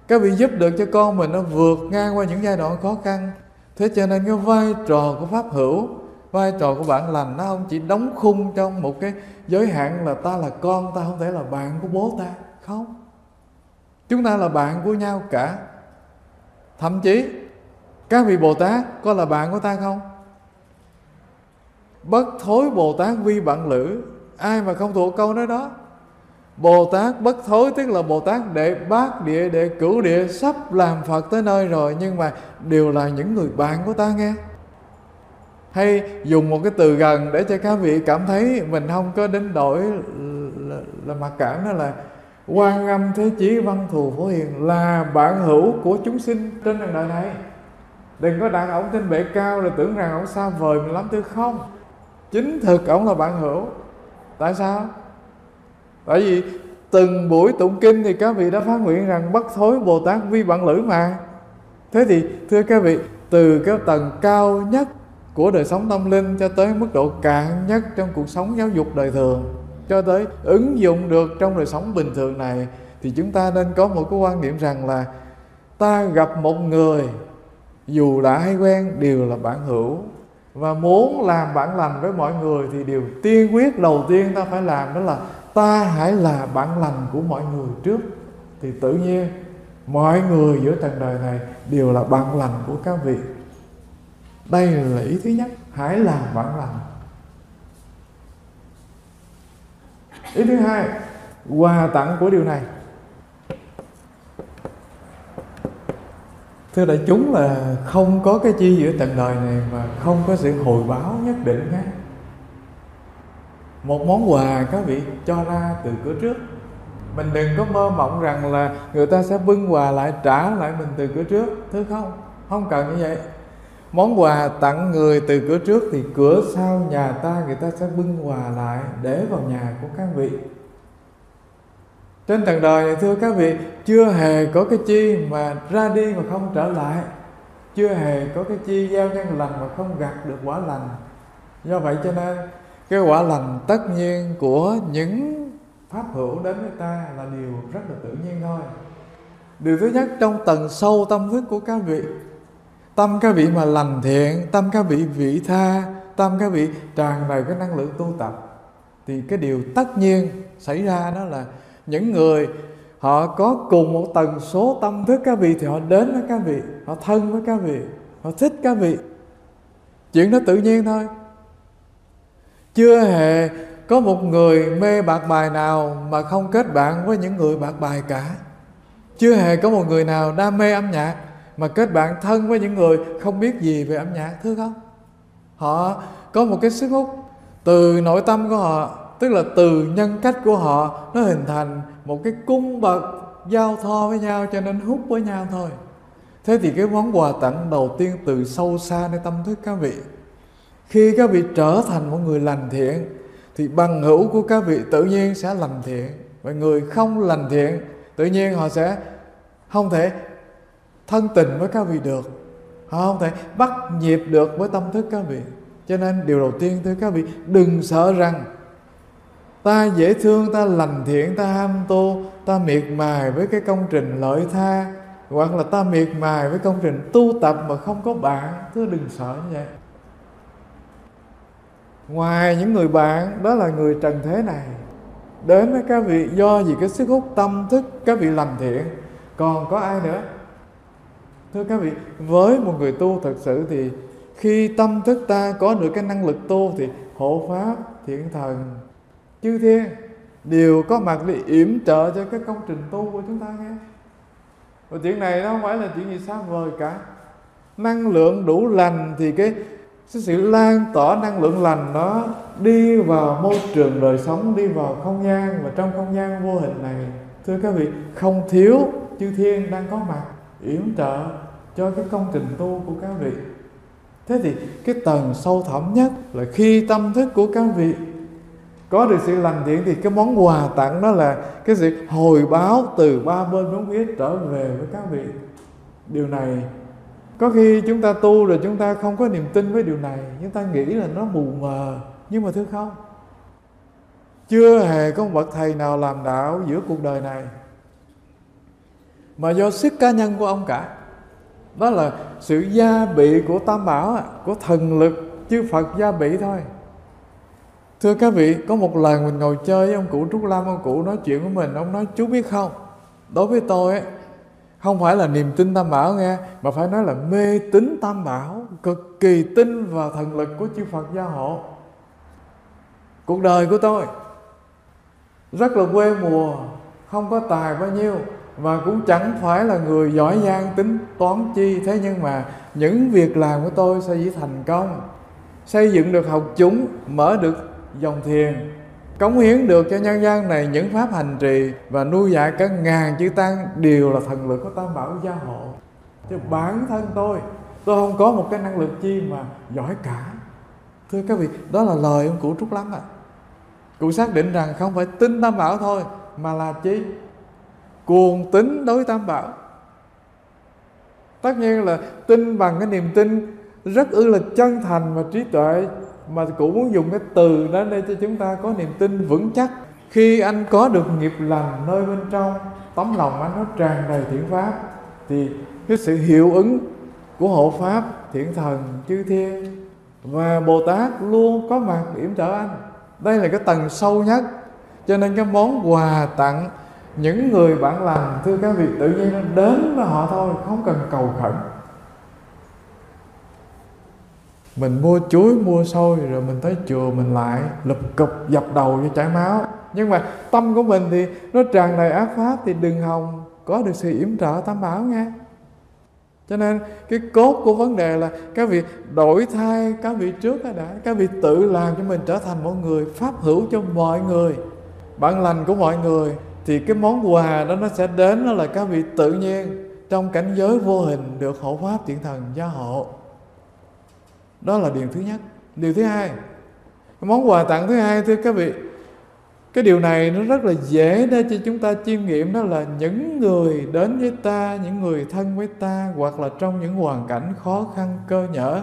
A: các vị giúp được cho con mình nó vượt ngang qua những giai đoạn khó khăn. Thế cho nên cái vai trò của pháp hữu, vai trò của bạn lành nó không chỉ đóng khung trong một cái giới hạn là ta là con, ta không thể là bạn của bố ta. Không chúng ta là bạn của nhau cả. Thậm chí các vị bồ tát có là bạn của ta không? Bất thối bồ tát vi bạn lữ ai mà không thuộc câu nói đó? Bồ Tát bất thối tức là Bồ Tát đệ bát địa đệ cửu địa sắp làm Phật tới nơi rồi nhưng mà đều là những người bạn của ta nghe. Hay dùng một cái từ gần để cho các vị cảm thấy mình không có đến đổi là, là mặc cảm đó là quan âm thế chí văn thù phổ hiền là bạn hữu của chúng sinh trên đời này. Đừng có đặt ổng trên bệ cao rồi tưởng rằng ổng xa vời mình lắm tư không. Chính thực ổng là bạn hữu. Tại sao? Tại vì từng buổi tụng kinh thì các vị đã phát nguyện rằng bất thối bồ tát vi bạn lữ mà. Thế thì, thưa các vị, từ cái tầng cao nhất của đời sống tâm linh cho tới mức độ cạn nhất trong cuộc sống giáo dục đời thường cho tới ứng dụng được trong đời sống bình thường này, thì chúng ta nên có một cái quan niệm rằng là ta gặp một người, dù đã hay quen, đều là bạn hữu. Và muốn làm bạn lành với mọi người, thì điều tiên quyết đầu tiên ta phải làm đó là ta hãy là bạn lành của mọi người trước. Thì tự nhiên, mọi người giữa trần đời này đều là bạn lành của các vị. Đây là ý thứ nhất, hãy làm bạn lành. Ý thứ hai, quà tặng của điều này. Thưa đại chúng là không có cái chi giữa tận đời này mà không có sự hồi báo nhất định nhé. một món quà các vị cho ra từ cửa trước. Mình đừng có mơ mộng rằng là người ta sẽ bưng quà lại trả lại mình từ cửa trước thứ không? Không cần như vậy món quà tặng người từ cửa trước thì cửa sau nhà ta người ta sẽ bưng quà lại để vào nhà của các vị. Trên trần đời này, thưa các vị, chưa hề có cái chi mà ra đi mà không trở lại. Chưa hề có cái chi gieo nhân lành mà không gặt được quả lành. Do vậy cho nên, cái quả lành tất nhiên của những pháp hữu đến với ta là điều rất là tự nhiên thôi. Điều thứ nhất, trong tầng sâu tâm thức của các vị tâm các vị mà lành thiện, tâm các vị vị tha, tâm các vị tràn đầy cái năng lượng tu tập, thì cái điều tất nhiên xảy ra đó là những người họ có cùng một tần số tâm thức các vị thì họ đến với các vị, họ thân với các vị, họ thích các vị. Chuyện đó tự nhiên thôi. Chưa hề có một người mê bạc bài nào mà không kết bạn với những người bạc bài cả. Chưa hề có một người nào đam mê âm nhạc mà kết bạn thân với những người không biết gì về âm nhạc, thưa không? Họ có một cái sức hút từ nội tâm của họ, tức là từ nhân cách của họ, nó hình thành một cái cung bậc giao thoa với nhau, cho nên hút với nhau thôi. Thế thì cái món quà tặng đầu tiên từ sâu xa nơi tâm thức các vị. Khi các vị trở thành một người lành thiện, thì bằng hữu của các vị tự nhiên sẽ lành thiện. Và người không lành thiện, tự nhiên họ sẽ không thể thân tình với các vị được. Họ không thể bắt nhịp được với tâm thức các vị. Cho nên điều đầu tiên thưa các vị, đừng sợ rằng ta dễ thương, ta lành thiện, ta ham tu ta miệt mài với cái công trình lợi tha, hoặc là ta miệt mài với công trình tu tập mà không có bạn cứ đừng sợ như vậy. Ngoài những người bạn, đó là người trần thế này. Đến với các vị do vì cái sức hút tâm thức, các vị lành thiện. Còn có ai nữa? Thưa các vị, với một người tu thật sự thì khi tâm thức ta có được cái năng lực tu thì hộ pháp, thiện thần, chư thiên đều có mặt để yểm trợ cho cái công trình tu của chúng ta nghe. Và chuyện này nó không phải là chuyện gì xa vời cả. Năng lượng đủ lành thì cái cái sự lan tỏa năng lượng lành nó đi vào môi trường đời sống, đi vào không gian và trong không gian vô hình này. Thưa các vị, không thiếu chư thiên đang có mặt yểm trợ cho cái công trình tu của các vị. Thế thì cái tầng sâu thẳm nhất là khi tâm thức của các vị. Có được sự lành thiện thì cái món quà tặng đó là cái sự hồi báo từ ba bên bốn phía trở về với các vị. Điều này, có khi chúng ta tu rồi chúng ta không có niềm tin với điều này. Chúng ta nghĩ là nó mù mờ, nhưng mà thưa không? Chưa hề có một bậc thầy nào làm đạo giữa cuộc đời này. Mà do sức cá nhân của ông cả đó là sự gia bị của tam bảo của thần lực chư phật gia bị thôi. Thưa các vị có một lần mình ngồi chơi với ông cụ trúc lam ông cụ nói chuyện với mình ông nói chú biết không đối với tôi ấy, không phải là niềm tin tam bảo nghe mà phải nói là mê tín tam bảo cực kỳ tin vào thần lực của chư phật gia hộ. Cuộc đời của tôi rất là quê mùa không có tài bao nhiêu và cũng chẳng phải là người giỏi giang tính toán chi, thế nhưng mà những việc làm của tôi sẽ dĩ thành công. Xây dựng được học chúng, mở được dòng thiền, cống hiến được cho nhân gian này những pháp hành trì và nuôi dạy cả ngàn chư tăng đều là thần lực của tam bảo gia hộ. Chứ bản thân tôi tôi không có một cái năng lực chi mà giỏi cả. Thưa các vị, đó là lời ông cụ trúc lắm ạ. À. cụ xác định rằng không phải tin tam bảo thôi, mà là chi? Cuồng tính đối tam bảo. Tất nhiên là tin bằng cái niềm tin rất ư là chân thành và trí tuệ, mà cũng muốn dùng cái từ đó để cho chúng ta có niềm tin vững chắc. Khi anh có được nghiệp lành nơi bên trong, tấm lòng anh nó tràn đầy thiện pháp, thì cái sự hiệu ứng của hộ pháp, thiện thần, chư thiên và bồ tát luôn có mặt yểm trợ anh. Đây là cái tầng sâu nhất, cho nên cái món quà tặng những người bạn lành thưa các vị, tự nhiên nó đến với họ thôi, không cần cầu khẩn. Mình mua chuối mua xôi rồi mình tới chùa mình lại, lụp cụp, dập đầu cho chảy máu. Nhưng mà tâm của mình thì nó tràn đầy ác pháp thì đừng hòng có được sự yểm trợ tam bảo nghe cho nên cái cốt của vấn đề là các vị đổi thay các vị trước đã, các vị tự làm cho mình trở thành một người pháp hữu cho mọi người. Bạn lành của mọi người thì cái món quà đó nó sẽ đến đó là các vị tự nhiên trong cảnh giới vô hình được hộ pháp thiện thần gia hộ. Đó là điều thứ nhất. Điều thứ hai món quà tặng thứ hai, thưa các vị, cái điều này nó rất là dễ để cho chúng ta chiêm nghiệm, đó là những người đến với ta, những người thân với ta, hoặc là trong những hoàn cảnh khó khăn, cơ nhở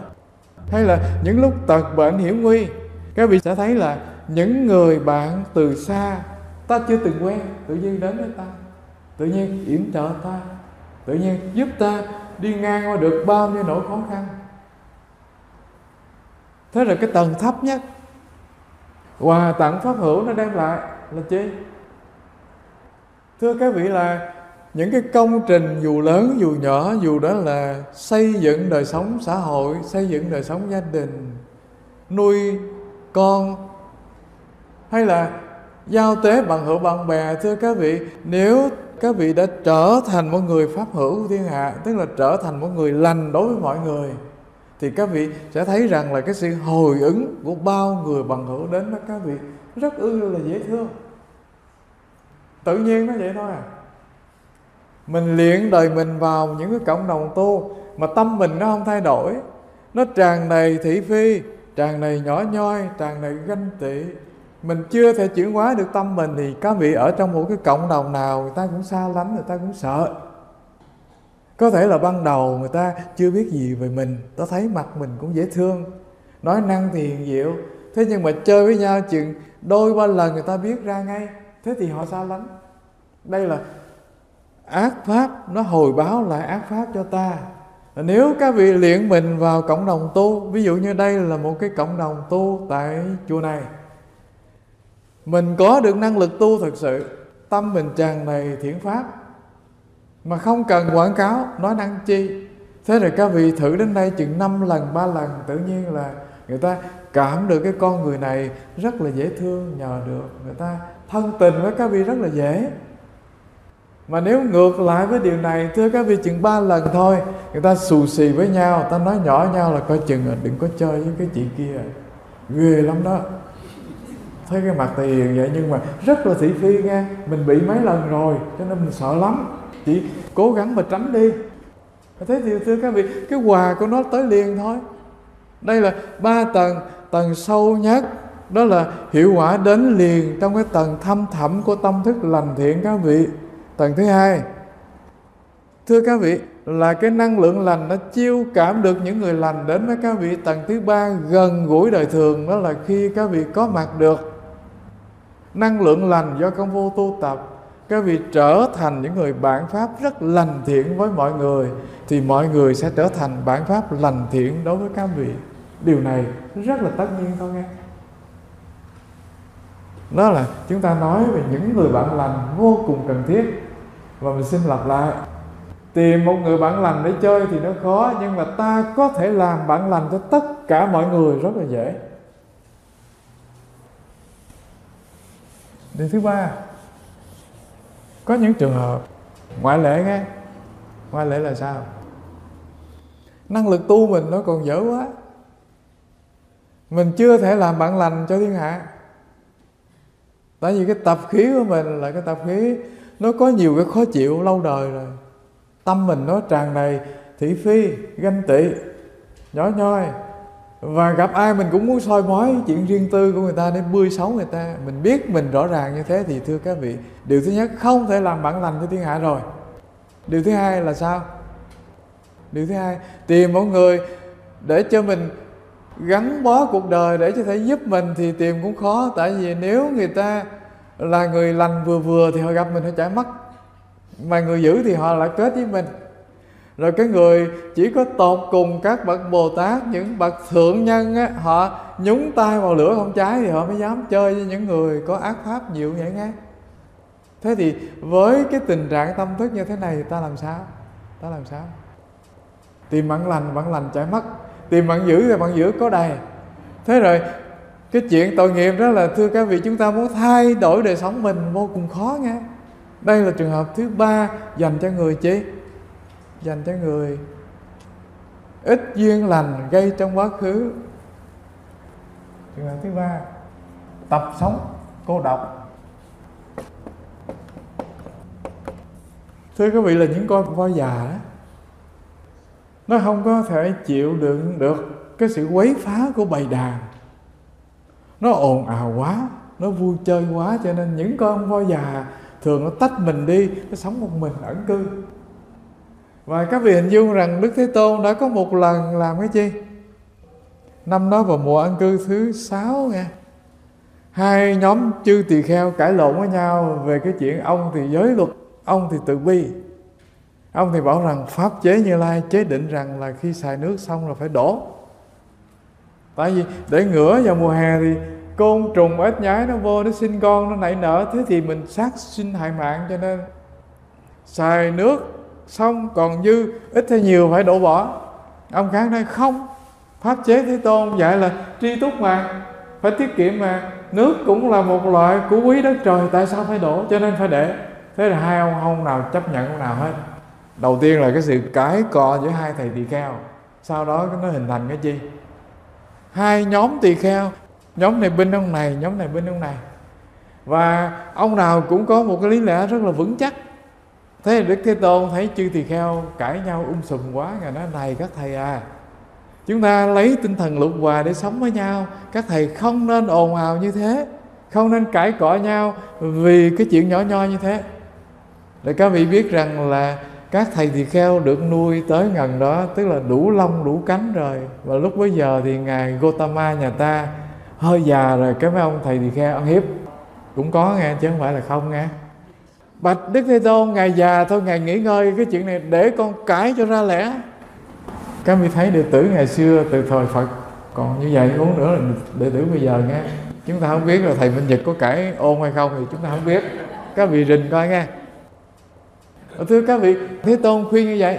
A: hay là những lúc tật bệnh hiểm nguy, các vị sẽ thấy là những người bạn từ xa ta chưa từng quen, tự nhiên đến với ta. Tự nhiên yểm trợ ta. Tự nhiên giúp ta đi ngang qua được bao nhiêu nỗi khó khăn. Thế là cái tầng thấp nhất quà tặng pháp hữu nó đem lại là chi? Thưa các vị là, những cái công trình dù lớn, dù nhỏ, dù đó là xây dựng đời sống xã hội, xây dựng đời sống gia đình, nuôi con, hay là giao tế bằng hữu bạn bè, thưa các vị. Nếu các vị đã trở thành một người pháp hữu của thiên hạ, tức là trở thành một người lành đối với mọi người, thì các vị sẽ thấy rằng là cái sự hồi ứng của bao người bằng hữu đến với các vị rất ư là dễ thương. Tự nhiên nó vậy thôi à. Mình luyện đời mình vào những cái cộng đồng tu mà tâm mình nó không thay đổi. Nó tràn đầy thị phi, tràn đầy nhỏ nhoi, tràn đầy ganh tị mình chưa thể chuyển hóa được tâm mình thì các vị ở trong một cái cộng đồng nào, người ta cũng xa lánh, người ta cũng sợ. Có thể là ban đầu người ta chưa biết gì về mình, ta thấy mặt mình cũng dễ thương. Nói năng thì hiền diệu. Thế nhưng mà chơi với nhau chừng đôi ba lần người ta biết ra ngay, thế thì họ xa lánh. Đây là ác pháp, nó hồi báo lại ác pháp cho ta. Nếu các vị luyện mình vào cộng đồng tu, ví dụ như đây là một cái cộng đồng tu tại chùa này mình có được năng lực tu thực sự, tâm mình tràn đầy thiện pháp. Mà không cần quảng cáo, nói năng chi. Thế rồi các vị thử đến đây chừng năm lần, ba lần, tự nhiên là người ta cảm được cái con người này rất là dễ thương, nhờ được. Người ta thân tình với các vị rất là dễ. Mà nếu ngược lại với điều này, thưa các vị, chừng ba lần thôi, người ta xù xì với nhau, ta nói nhỏ nhau là coi chừng là đừng có chơi với cái chị kia. Ghê lắm đó thấy cái mặt tiền vậy, nhưng mà rất là thị phi nghe mình bị mấy lần rồi, cho nên mình sợ lắm. Chỉ cố gắng mà tránh đi. Thế thì, thưa các vị, cái quà của nó tới liền thôi. Đây là ba tầng tầng sâu nhất. Đó là hiệu quả đến liền trong cái tầng thâm thẳm của tâm thức lành thiện, các vị. Tầng thứ hai. Thưa các vị, là cái năng lượng lành nó chiêu cảm được những người lành đến với các vị. Tầng thứ ba, gần gũi đời thường. Đó là khi các vị có mặt được năng lượng lành do công vô tu tập. Các vị trở thành những người bản pháp rất lành thiện với mọi người, thì mọi người sẽ trở thành bản pháp lành thiện đối với các vị. Điều này rất là tất nhiên thôi nghe. Đó là chúng ta nói về những người bạn lành vô cùng cần thiết. Và mình xin lặp lại, tìm một người bạn lành để chơi thì nó khó, nhưng mà ta có thể làm bạn lành cho tất cả mọi người rất là dễ. Điều thứ ba. Có những trường hợp, ngoại lệ nghe. Ngoại lệ là sao? Năng lực tu mình nó còn dở quá. Mình chưa thể làm bạn lành cho thiên hạ. Tại vì cái tập khí của mình là cái tập khí, nó có nhiều cái khó chịu lâu đời rồi. Tâm mình nó tràn đầy thị phi, ganh tị, nhỏ nhoi và gặp ai mình cũng muốn soi mói chuyện riêng tư của người ta để bươi xấu người ta. Mình biết mình rõ ràng như thế thì thưa các vị, điều thứ nhất, không thể làm bạn lành cho thiên hạ rồi. Điều thứ hai là sao? Điều thứ hai, tìm một người để cho mình gắn bó cuộc đời để cho thể giúp mình thì tìm cũng khó. Tại vì nếu người ta là người lành vừa vừa thì họ gặp mình, họ chả mất mà người dữ thì họ lại kết với mình rồi cái người chỉ có tột cùng các bậc bồ tát những bậc thượng nhân á, họ nhúng tay vào lửa không cháy thì họ mới dám chơi với những người có ác pháp nhiều vậy nghe thế thì với cái tình trạng tâm thức như thế này thì ta làm sao? Ta làm sao? Tìm bạn lành bạn lành chạy mất. Tìm bạn dữ thì bạn dữ có đầy. Thế rồi, cái chuyện tội nghiệp đó là, thưa các vị, chúng ta muốn thay đổi đời sống mình vô cùng khó nghe đây là trường hợp thứ ba dành cho người chi? Dành cho người. Ít duyên lành gây trong quá khứ. Trường hợp thứ ba, tập sống cô độc. Thưa quý vị là những con voi già đó, nó không có thể chịu đựng được cái sự quấy phá của bầy đàn. Nó ồn ào quá, nó vui chơi quá, cho nên những con voi già thường nó tách mình đi, nó sống một mình ẩn cư và các vị hình dung rằng đức thế tôn đã có một lần làm cái chi? Năm đó vào mùa ăn cư thứ sáu nha. Hai nhóm chư tỳ kheo cãi lộn với nhau về cái chuyện ông thì giới luật, ông thì tự bi. Ông thì bảo rằng pháp chế như lai chế định rằng là khi xài nước xong là phải đổ. Tại vì để ngửa vào mùa hè thì côn trùng ếch nhái nó vô nó sinh con, nó nảy nở. Thế thì mình sát sinh hại mạng cho nên xài nước xong, còn dư, ít hay nhiều phải đổ bỏ. Ông khác nói, không, pháp chế thế tôn dạy là tri túc mà, phải tiết kiệm mà. Nước cũng là một loại của quý đất trời, tại sao phải đổ? Cho nên phải để. Thế là hai ông không nào chấp nhận ông nào hết. Đầu tiên là cái sự cãi cọ giữa hai thầy tỳ kheo. Sau đó nó hình thành cái chi? Hai nhóm tỳ kheo. Nhóm này bên ông này, nhóm này bên ông này. Và ông nào cũng có một cái lý lẽ rất là vững chắc thế đức thế tôn thấy chư tỳ kheo cãi nhau um sùm quá, ngài nói, này các thầy à chúng ta lấy tinh thần lục hòa để sống với nhau. Các thầy không nên ồn ào như thế, không nên cãi cọ nhau vì cái chuyện nhỏ nho như thế. Để các vị biết rằng là các thầy tỳ kheo được nuôi tới gần đó, tức là đủ lông, đủ cánh rồi. Và lúc bấy giờ thì ngài Gotama nhà ta hơi già rồi, cái mấy ông thầy tỳ kheo ăn hiếp cũng có nghe chứ không phải là không nghe bạch đức thế tôn, ngài già thôi, ngài nghỉ ngơi cái chuyện này để con cãi cho ra lẽ. Các vị thấy đệ tử ngày xưa từ thời phật, còn như vậy uống nữa là đệ tử bây giờ nghe. Chúng ta không biết là thầy minh nhật có cãi ôn hay không thì chúng ta không biết. Các vị rình coi nghe. Thưa các vị, thế tôn khuyên như vậy.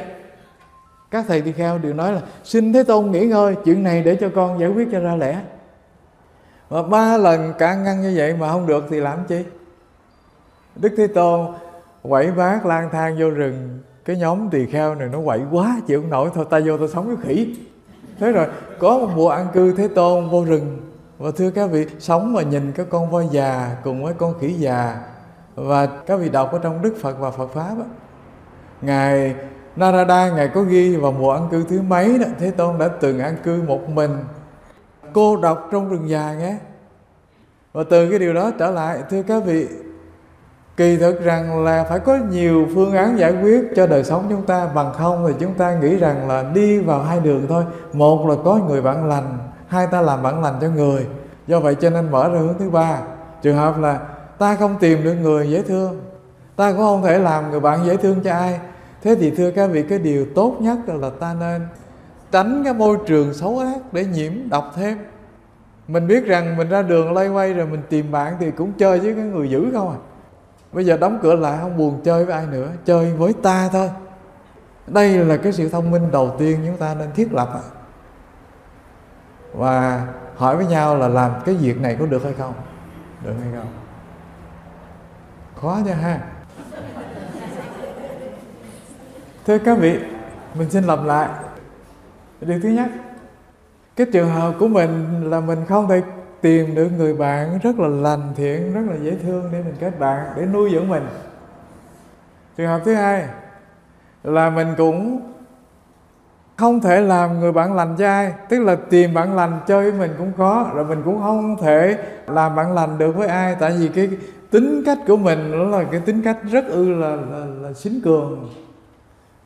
A: Các thầy tỳ kheo đều nói là, xin thế tôn nghỉ ngơi, chuyện này để cho con giải quyết cho ra lẽ. Mà ba lần cả ngăn như vậy mà không được thì làm chi? Đức thế tôn quẩy bát lang thang vô rừng. Cái nhóm tỳ kheo này nó quậy quá chịu không nổi. Thôi, ta vô ta sống với khỉ. Thế rồi, có một mùa ăn cư thế tôn vô rừng. Và thưa các vị, sống mà nhìn các con voi già cùng với con khỉ già. Và các vị đọc ở trong đức phật và phật pháp á, ngài narada, ngài có ghi vào mùa ăn cư thứ mấy đó, thế tôn đã từng ăn cư một mình. Cô độc trong rừng già nghe. Và từ cái điều đó trở lại, thưa các vị kỳ thực rằng là phải có nhiều phương án giải quyết cho đời sống chúng ta. Bằng không thì chúng ta nghĩ rằng là đi vào hai đường thôi. Một là có người bạn lành, hai ta làm bạn lành cho người. Do vậy cho nên mở ra hướng thứ ba. Trường hợp là ta không tìm được người dễ thương. Ta cũng không thể làm người bạn dễ thương cho ai. Thế thì thưa các vị, cái điều tốt nhất là ta nên tránh cái môi trường xấu ác để nhiễm độc thêm. Mình biết rằng mình ra đường lay quay rồi mình tìm bạn thì cũng chơi với cái người dữ không à bây giờ đóng cửa lại, không buồn chơi với ai nữa, chơi với ta thôi. Đây là cái sự thông minh đầu tiên chúng ta nên thiết lập và hỏi với nhau là làm cái việc này có được hay không? Được hay không? Khó nha ha. Thưa các vị, mình xin lặp lại. Điều thứ nhất, cái trường hợp của mình là mình không thể tìm được người bạn rất là lành thiện rất là dễ thương để mình kết bạn để nuôi dưỡng mình. Trường hợp thứ hai là mình cũng không thể làm người bạn lành cho ai tức là tìm bạn lành chơi với mình cũng có rồi mình cũng không thể làm bạn lành được với ai tại vì cái tính cách của mình nó là cái tính cách rất ư là là, là xính cường.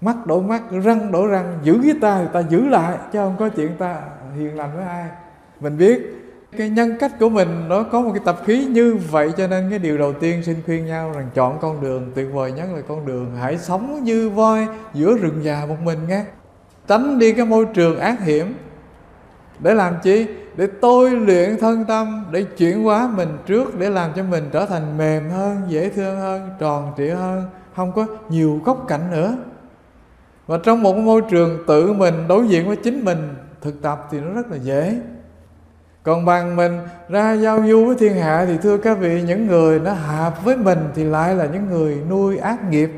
A: Mắt đổ mắt răng đổ răng giữ với ta thì ta giữ lại chứ không có chuyện ta hiền lành với ai. Mình biết cái nhân cách của mình, nó có một cái tập khí như vậy cho nên cái điều đầu tiên xin khuyên nhau rằng chọn con đường tuyệt vời nhất là con đường hãy sống như voi giữa rừng già một mình nghe. Tránh đi cái môi trường ác hiểm. Để làm chi? Để tôi luyện thân tâm, để chuyển hóa mình trước, để làm cho mình trở thành mềm hơn, dễ thương hơn, tròn trịa hơn, không có nhiều góc cạnh nữa. Và trong một môi trường tự mình, đối diện với chính mình, thực tập thì nó rất là dễ còn bằng mình, ra giao du với thiên hạ thì thưa các vị, những người nó hợp với mình thì lại là những người nuôi ác nghiệp,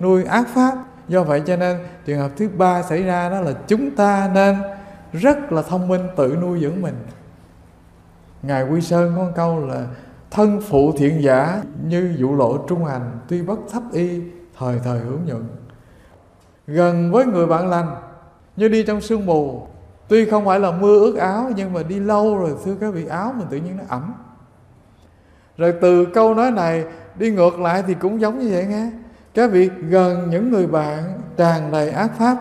A: nuôi ác pháp. Do vậy cho nên, trường hợp thứ ba xảy ra đó là chúng ta nên rất là thông minh tự nuôi dưỡng mình. Ngài quy sơn có một câu là, thân phụ thiện giả như dụ lộ trung hành, tuy bất thấp y, thời thời hướng nhuận. Gần với người bạn lành, như đi trong sương mù tuy không phải là mưa ướt áo, nhưng mà đi lâu rồi thưa các vị áo mình tự nhiên nó ẩm. Rồi từ câu nói này, đi ngược lại thì cũng giống như vậy nghe. Các vị gần những người bạn tràn đầy ác pháp,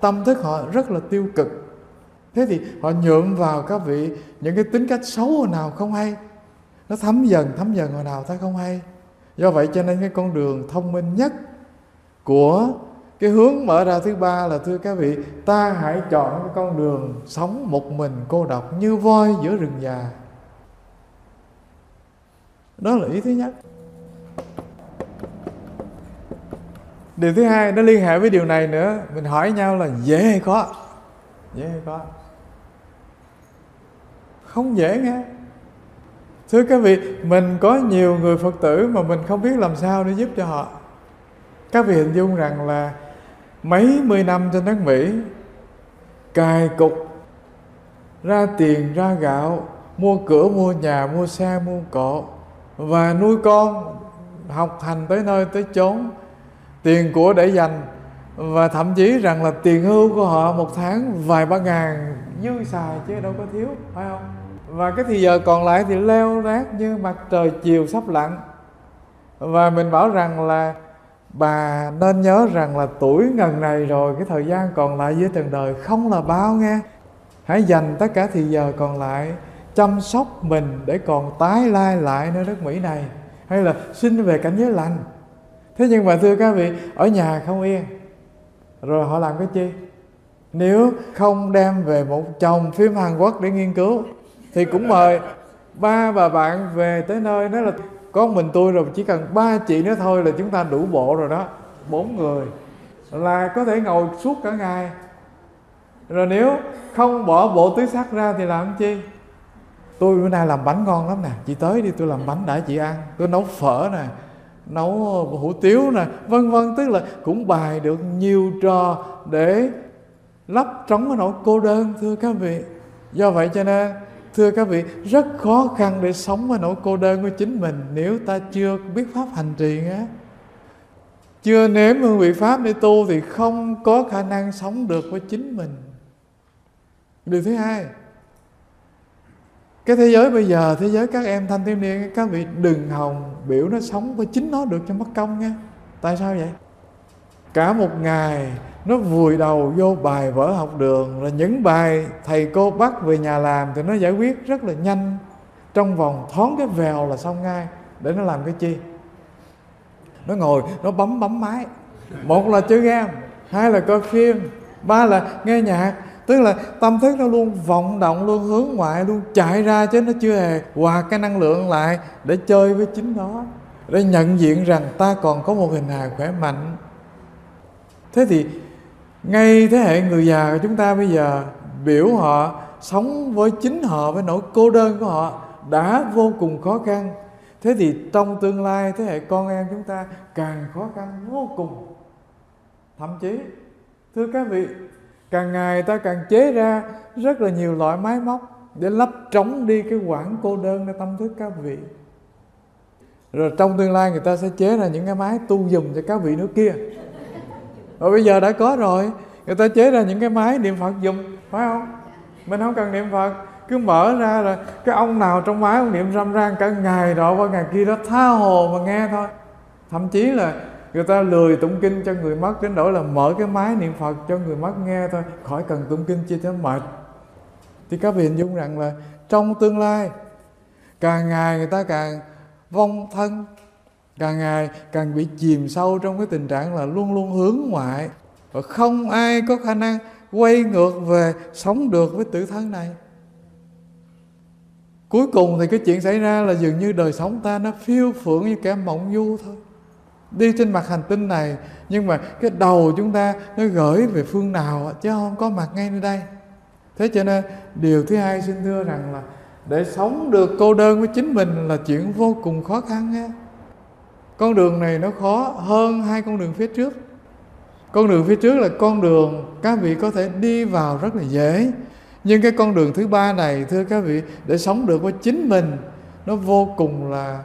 A: tâm thức họ rất là tiêu cực. Thế thì họ nhuộm vào các vị những cái tính cách xấu hồi nào không hay. Nó thấm dần thấm dần hồi nào ta không hay. Do vậy cho nên cái con đường thông minh nhất của cái hướng mở ra thứ ba là, thưa các vị, ta hãy chọn cái con đường sống một mình cô độc như voi giữa rừng già. Đó là ý thứ nhất. Điều thứ hai, nó liên hệ với điều này nữa. Mình hỏi nhau là, dễ hay khó? Dễ hay khó? Không dễ nghe. Thưa các vị, mình có nhiều người phật tử mà mình không biết làm sao để giúp cho họ. Các vị hình dung rằng là mấy mươi năm trên đất mỹ, cài cục, ra tiền, ra gạo, mua cửa, mua nhà, mua xe, mua cộ, và nuôi con, học hành tới nơi tới chốn. Tiền của để dành, và thậm chí rằng là tiền hưu của họ một tháng vài ba ngàn dư xài chứ đâu có thiếu, phải không? Và cái thì giờ còn lại thì leo rác như mặt trời chiều sắp lặn. Và mình bảo rằng là bà nên nhớ rằng là tuổi ngần này rồi, cái thời gian còn lại dưới trần đời không là bao nghe. Hãy dành tất cả thì giờ còn lại chăm sóc mình để còn tái lai lại nơi đất Mỹ này. Hay là xin về cảnh giới lành. Thế nhưng mà thưa các vị, ở nhà không yên. Rồi họ làm cái chi? Nếu không đem về một chồng phim Hàn Quốc để nghiên cứu, thì cũng mời ba bà bạn về tới nơi nói là có mình tôi rồi, chỉ cần ba chị nữa thôi là chúng ta đủ bộ rồi đó. Bốn người. Là có thể ngồi suốt cả ngày. Rồi nếu không bỏ bộ túi sắt ra thì làm chi? Tôi bữa nay làm bánh ngon lắm nè. Chị tới đi, tôi làm bánh để chị ăn. Tôi nấu phở nè, nấu ờ, hủ tiếu nè, vân vân. Tức là cũng bài được nhiều trò để lấp trống cái nỗi cô đơn, thưa các vị. Do vậy cho nên thưa các vị, rất khó khăn để sống với nỗi cô đơn của chính mình nếu ta chưa biết pháp hành trì á chưa nếm hương vị pháp để tu thì không có khả năng sống được với chính mình. Điều thứ hai, cái thế giới bây giờ, thế giới các em thanh thiếu niên, các vị đừng hòng biểu nó sống với chính nó được cho mất công nha tại sao vậy? Cả một ngày nó vùi đầu vô bài vở học đường là những bài thầy cô bắt về nhà làm thì nó giải quyết rất là nhanh. Trong vòng thoáng cái vèo là xong ngay. Để nó làm cái chi? Nó ngồi, nó bấm bấm máy. Một là chơi game hai là coi phim, ba là nghe nhạc. Tức là tâm thức nó luôn vọng động, luôn hướng ngoại, luôn chạy ra chứ nó chưa hề hòa cái năng lượng lại để chơi với chính nó. Để nhận diện rằng ta còn có một hình hài khỏe mạnh. Thế thì ngay thế hệ người già của chúng ta bây giờ, biểu họ sống với chính họ, với nỗi cô đơn của họ đã vô cùng khó khăn. Thế thì trong tương lai, thế hệ con em chúng ta càng khó khăn vô cùng. Thậm chí, thưa các vị, càng ngày ta càng chế ra rất là nhiều loại máy móc để lấp trống đi cái quãng cô đơn để tâm thức các vị. Rồi trong tương lai người ta sẽ chế ra những cái máy tu dùng cho các vị nữa kia rồi bây giờ đã có rồi. Người ta chế ra những cái máy niệm phật dùng phải không? Mình không cần niệm phật. Cứ mở ra rồi cái ông nào trong máy ông niệm râm ran cả ngày đó qua ngày kia đó, tha hồ mà nghe thôi. Thậm chí là người ta lười tụng kinh cho người mất, đến đổi là mở cái máy niệm phật cho người mất nghe thôi. Khỏi cần tụng kinh chi cho mệt. Thì các vị hình dung rằng là trong tương lai, càng ngày người ta càng vong thân càng ngày càng bị chìm sâu trong cái tình trạng là luôn luôn hướng ngoại. Và không ai có khả năng quay ngược về sống được với tự thân này. Cuối cùng thì cái chuyện xảy ra là dường như đời sống ta nó phiêu phượng như kẻ mộng du thôi. Đi trên mặt hành tinh này, nhưng mà cái đầu chúng ta nó gửi về phương nào chứ không có mặt ngay nơi đây. Thế cho nên, điều thứ hai xin thưa rằng là để sống được cô đơn với chính mình là chuyện vô cùng khó khăn ha con đường này nó khó hơn hai con đường phía trước. Con đường phía trước là con đường các vị có thể đi vào rất là dễ. Nhưng cái con đường thứ ba này, thưa các vị, để sống được với chính mình, nó vô cùng là,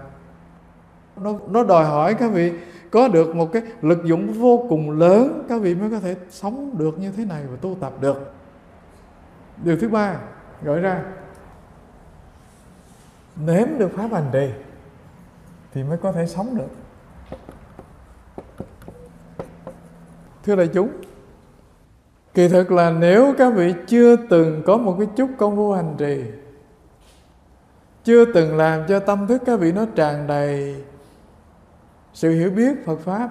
A: nó nó đòi hỏi các vị có được một cái lực dụng vô cùng lớn, các vị mới có thể sống được như thế này và tu tập được. Điều thứ ba, gọi ra, nếm được pháp hành trì thì mới có thể sống được. Thưa đại chúng, kỳ thực là nếu các vị chưa từng có một cái chút công phu hành trì, chưa từng làm cho tâm thức các vị nó tràn đầy sự hiểu biết Phật pháp,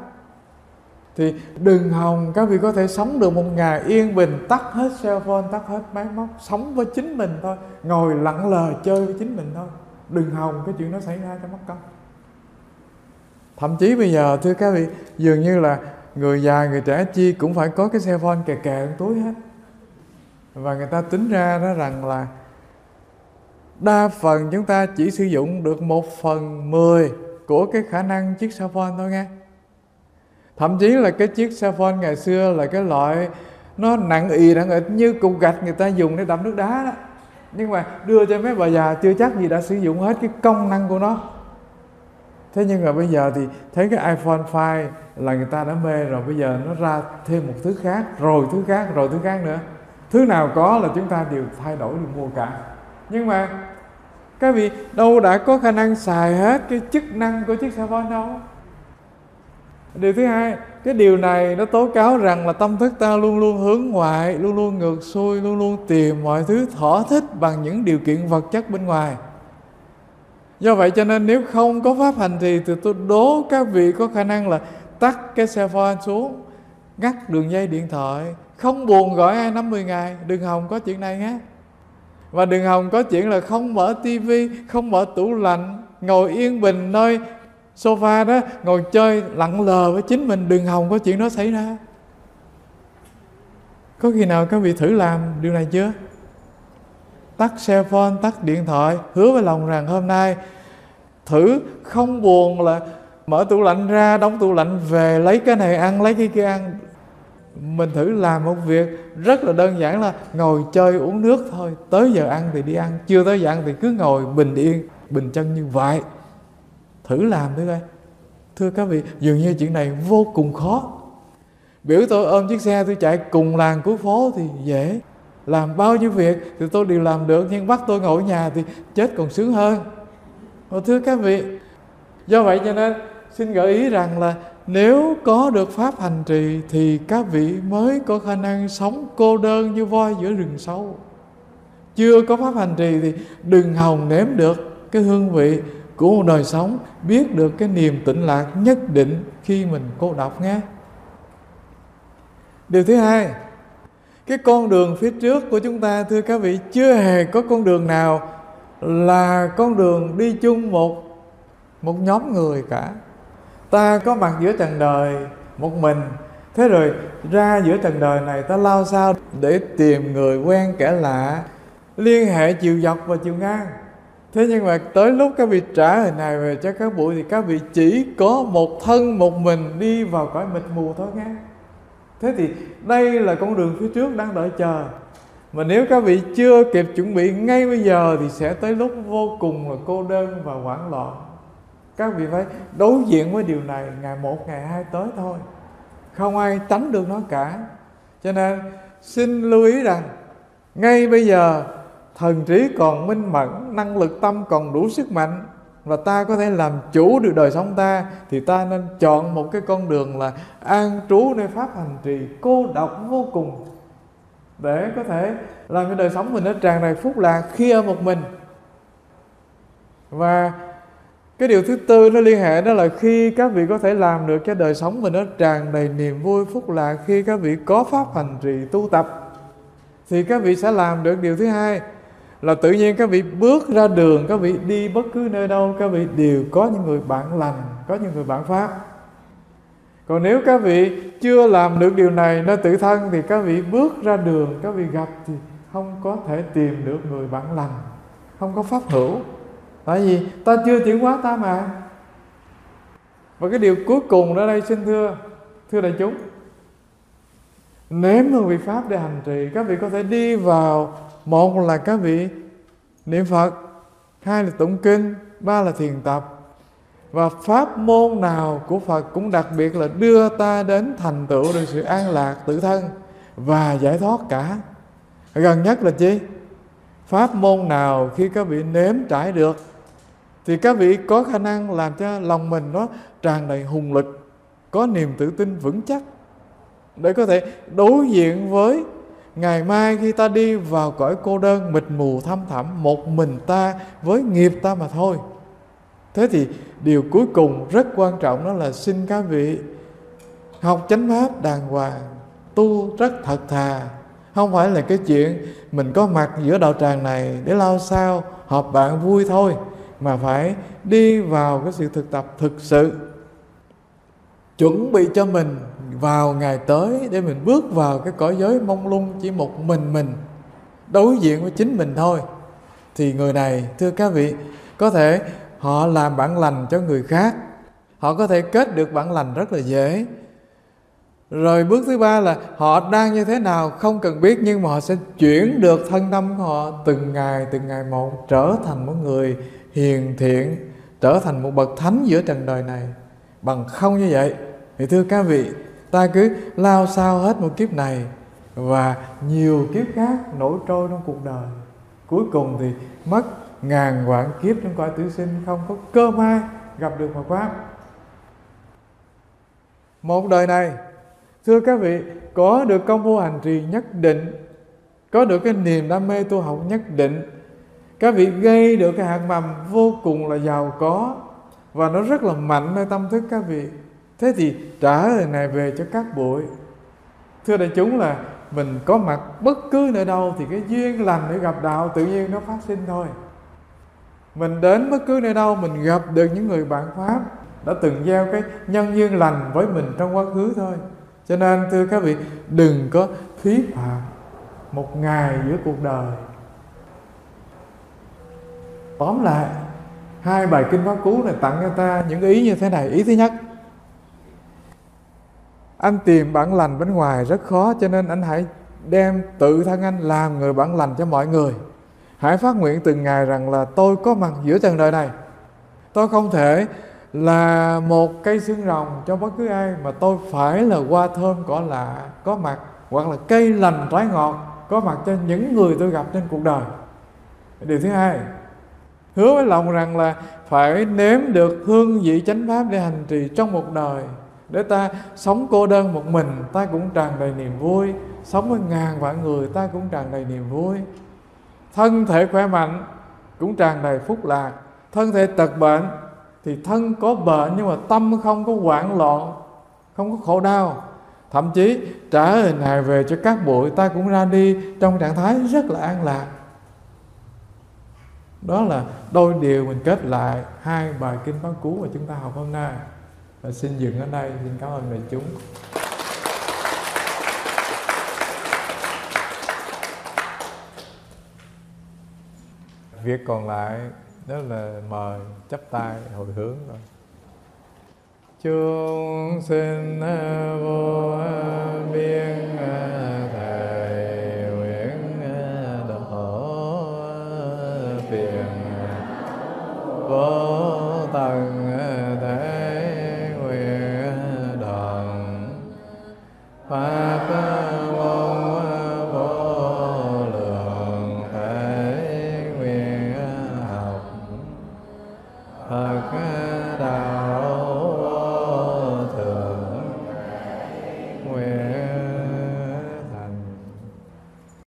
A: thì đừng hòng các vị có thể sống được một ngày yên bình, tắt hết cell phone, tắt hết máy móc, sống với chính mình thôi, ngồi lặng lờ chơi với chính mình thôi. Đừng hòng cái chuyện nó xảy ra cho mất công. Thậm chí bây giờ, thưa các vị, dường như là người già, người trẻ chi cũng phải có cái xe phone kè kè trong túi hết. Và người ta tính ra đó rằng là đa phần chúng ta chỉ sử dụng được một phần mười của cái khả năng chiếc xe phone thôi nghe. Thậm chí là cái chiếc xe phone ngày xưa là cái loại nó nặng ì, nặng ịch như cục gạch người ta dùng để đập nước đá đó. Nhưng mà đưa cho mấy bà già chưa chắc gì đã sử dụng hết cái công năng của nó thế nhưng mà bây giờ thì thấy cái iPhone 5 là người ta đã mê rồi, bây giờ nó ra thêm một thứ khác, rồi thứ khác, rồi thứ khác nữa. Thứ nào có là chúng ta đều thay đổi được mua cả. Nhưng mà các vị, đâu đã có khả năng xài hết cái chức năng của chiếc xe phone đâu. Điều thứ hai, cái điều này nó tố cáo rằng là tâm thức ta luôn luôn hướng ngoại, luôn luôn ngược xuôi, luôn luôn tìm mọi thứ thỏa thích bằng những điều kiện vật chất bên ngoài do vậy cho nên nếu không có pháp hành thì thì tôi đố các vị có khả năng là tắt cái xe phone xuống, ngắt đường dây điện thoại, không buồn gọi ai năm mười ngày. Đừng hòng có chuyện này nhé. Và đừng hòng có chuyện là không mở tivi không mở tủ lạnh, ngồi yên bình nơi sofa đó, ngồi chơi lặng lờ với chính mình. Đừng hòng có chuyện đó xảy ra. Có khi nào các vị thử làm điều này chưa? Tắt cell phone, tắt điện thoại, hứa với lòng rằng hôm nay thử không buồn là mở tủ lạnh ra, đóng tủ lạnh về, lấy cái này ăn, lấy cái kia ăn. Mình thử làm một việc rất là đơn giản là ngồi chơi uống nước thôi. Tới giờ ăn thì đi ăn, chưa tới giờ ăn thì cứ ngồi bình yên, bình chân như vậy. Thử làm thử coi. Thưa các vị, dường như chuyện này vô cùng khó. Biểu tôi ôm chiếc xe tôi chạy cùng làng cuối phố thì dễ làm bao nhiêu việc thì tôi đều làm được, nhưng bắt tôi ngồi ở nhà thì chết còn sướng hơn. Và thưa các vị, do vậy cho nên xin gợi ý rằng là nếu có được pháp hành trì thì các vị mới có khả năng sống cô đơn như voi giữa rừng sâu. Chưa có pháp hành trì thì đừng hòng nếm được cái hương vị của một đời sống, biết được cái niềm tĩnh lạc nhất định khi mình cô độc nghe điều thứ hai cái con đường phía trước của chúng ta, thưa các vị, chưa hề có con đường nào là con đường đi chung một một nhóm người cả. Ta có mặt giữa trần đời một mình. Thế rồi ra giữa trần đời này, ta lao sao để tìm người quen kẻ lạ, liên hệ chiều dọc và chiều ngang. Thế nhưng mà tới lúc các vị trả hình này về cho các buổi thì các vị chỉ có một thân một mình đi vào cõi mịt mù thôi nghe thế thì đây là con đường phía trước đang đợi chờ. Mà nếu các vị chưa kịp chuẩn bị ngay bây giờ thì sẽ tới lúc vô cùng là cô đơn và hoảng loạn. Các vị phải đối diện với điều này ngày một, ngày hai tới thôi. Không ai tránh được nó cả. Cho nên, xin lưu ý rằng, ngay bây giờ, thần trí còn minh mẫn, năng lực tâm còn đủ sức mạnh và ta có thể làm chủ được đời sống ta, thì ta nên chọn một cái con đường là an trú nơi pháp hành trì, cô độc vô cùng. Để có thể làm cho đời sống mình nó tràn đầy phúc lạc khi ở một mình. Và cái điều thứ tư nó liên hệ, đó là khi các vị có thể làm được cho đời sống mình nó tràn đầy niềm vui, phúc lạc khi các vị có pháp hành trì tu tập, thì các vị sẽ làm được điều thứ hai là tự nhiên các vị bước ra đường, các vị đi bất cứ nơi đâu, các vị đều có những người bạn lành, có những người bạn pháp. Còn nếu các vị chưa làm được điều này nơi tự thân thì các vị bước ra đường, các vị gặp thì không có thể tìm được người bạn lành, không có pháp hữu. Tại vì ta chưa chuyển hóa ta mà. Và cái điều cuối cùng ở đây, xin thưa thưa đại chúng nếm hương vị pháp để hành trì. Các vị có thể đi vào. Một là các vị niệm phật, hai là tụng kinh, ba là thiền tập. Và pháp môn nào của phật cũng đặc biệt là đưa ta đến thành tựu được sự an lạc tự thân và giải thoát cả. Gần nhất là chi? Pháp môn nào khi các vị nếm trải được thì các vị có khả năng làm cho lòng mình nó tràn đầy hùng lực, có niềm tự tin vững chắc để có thể đối diện với ngày mai khi ta đi vào cõi cô đơn, mịt mù thăm thẳm, một mình ta với nghiệp ta mà thôi. Thế thì điều cuối cùng rất quan trọng đó là xin các vị học chánh pháp đàng hoàng, tu rất thật thà. Không phải là cái chuyện mình có mặt giữa đạo tràng này để lao sao, họp bạn vui thôi, mà phải đi vào cái sự thực tập thực sự, chuẩn bị cho mình vào ngày tới để mình bước vào cái cõi giới mông lung chỉ một mình mình, đối diện với chính mình thôi. Thì người này, thưa các vị, có thể họ làm bản lành cho người khác. Họ có thể kết được bản lành rất là dễ. Rồi bước thứ ba là họ đang như thế nào không cần biết, nhưng mà họ sẽ chuyển được thân tâm của họ từng ngày từng ngày một, trở thành một người hiền thiện, trở thành một bậc thánh giữa trần đời này. Bằng không như vậy, thì thưa các vị ta cứ lao sao hết một kiếp này và nhiều kiếp khác nổi trôi trong cuộc đời. Cuối cùng thì mất ngàn vạn kiếp trong cõi tử sinh, không có cơ may gặp được Phật pháp. Một đời này, thưa các vị, có được công phu hành trì nhất định, có được cái niềm đam mê tu học nhất định, các vị gây được cái hạt mầm vô cùng là giàu có và nó rất là mạnh nơi tâm thức các vị thế thì trả lời này về cho các bụi. Thưa đại chúng là mình có mặt bất cứ nơi đâu thì cái duyên lành để gặp đạo tự nhiên nó phát sinh thôi. Mình đến bất cứ nơi đâu mình gặp được những người bạn pháp đã từng gieo cái nhân duyên lành với mình trong quá khứ thôi. Cho nên, thưa các vị, đừng có phí phạm một ngày giữa cuộc đời. Tóm lại, hai bài kinh pháp cú này tặng cho ta những ý như thế này. Ý thứ nhất anh tìm bản lành bên ngoài rất khó, cho nên anh hãy đem tự thân anh làm người bản lành cho mọi người. Hãy phát nguyện từng ngày rằng là tôi có mặt giữa trần đời này. Tôi không thể là một cây xương rồng cho bất cứ ai, mà tôi phải là hoa thơm cỏ lạ có mặt, hoặc là cây lành trái ngọt có mặt cho những người tôi gặp trên cuộc đời. Điều thứ hai, hứa với lòng rằng là phải nếm được hương vị chánh pháp để hành trì trong một đời để ta sống cô đơn một mình, ta cũng tràn đầy niềm vui. Sống với ngàn vạn người, ta cũng tràn đầy niềm vui. Thân thể khỏe mạnh cũng tràn đầy phúc lạc. Thân thể tật bệnh thì thân có bệnh nhưng mà tâm không có hoảng loạn, không có khổ đau. Thậm chí trả hình hài về cho các bụi, ta cũng ra đi trong trạng thái rất là an lạc. Đó là đôi điều mình kết lại hai bài kinh bán cú mà chúng ta học hôm nay và xin dừng ở đây, xin cảm ơn đại chúng. Việc còn lại đó là mời chấp tay hồi hướng rồi chúng sinh à, vô à, biên à, thầy nguyện độ phiền vô tận Bye.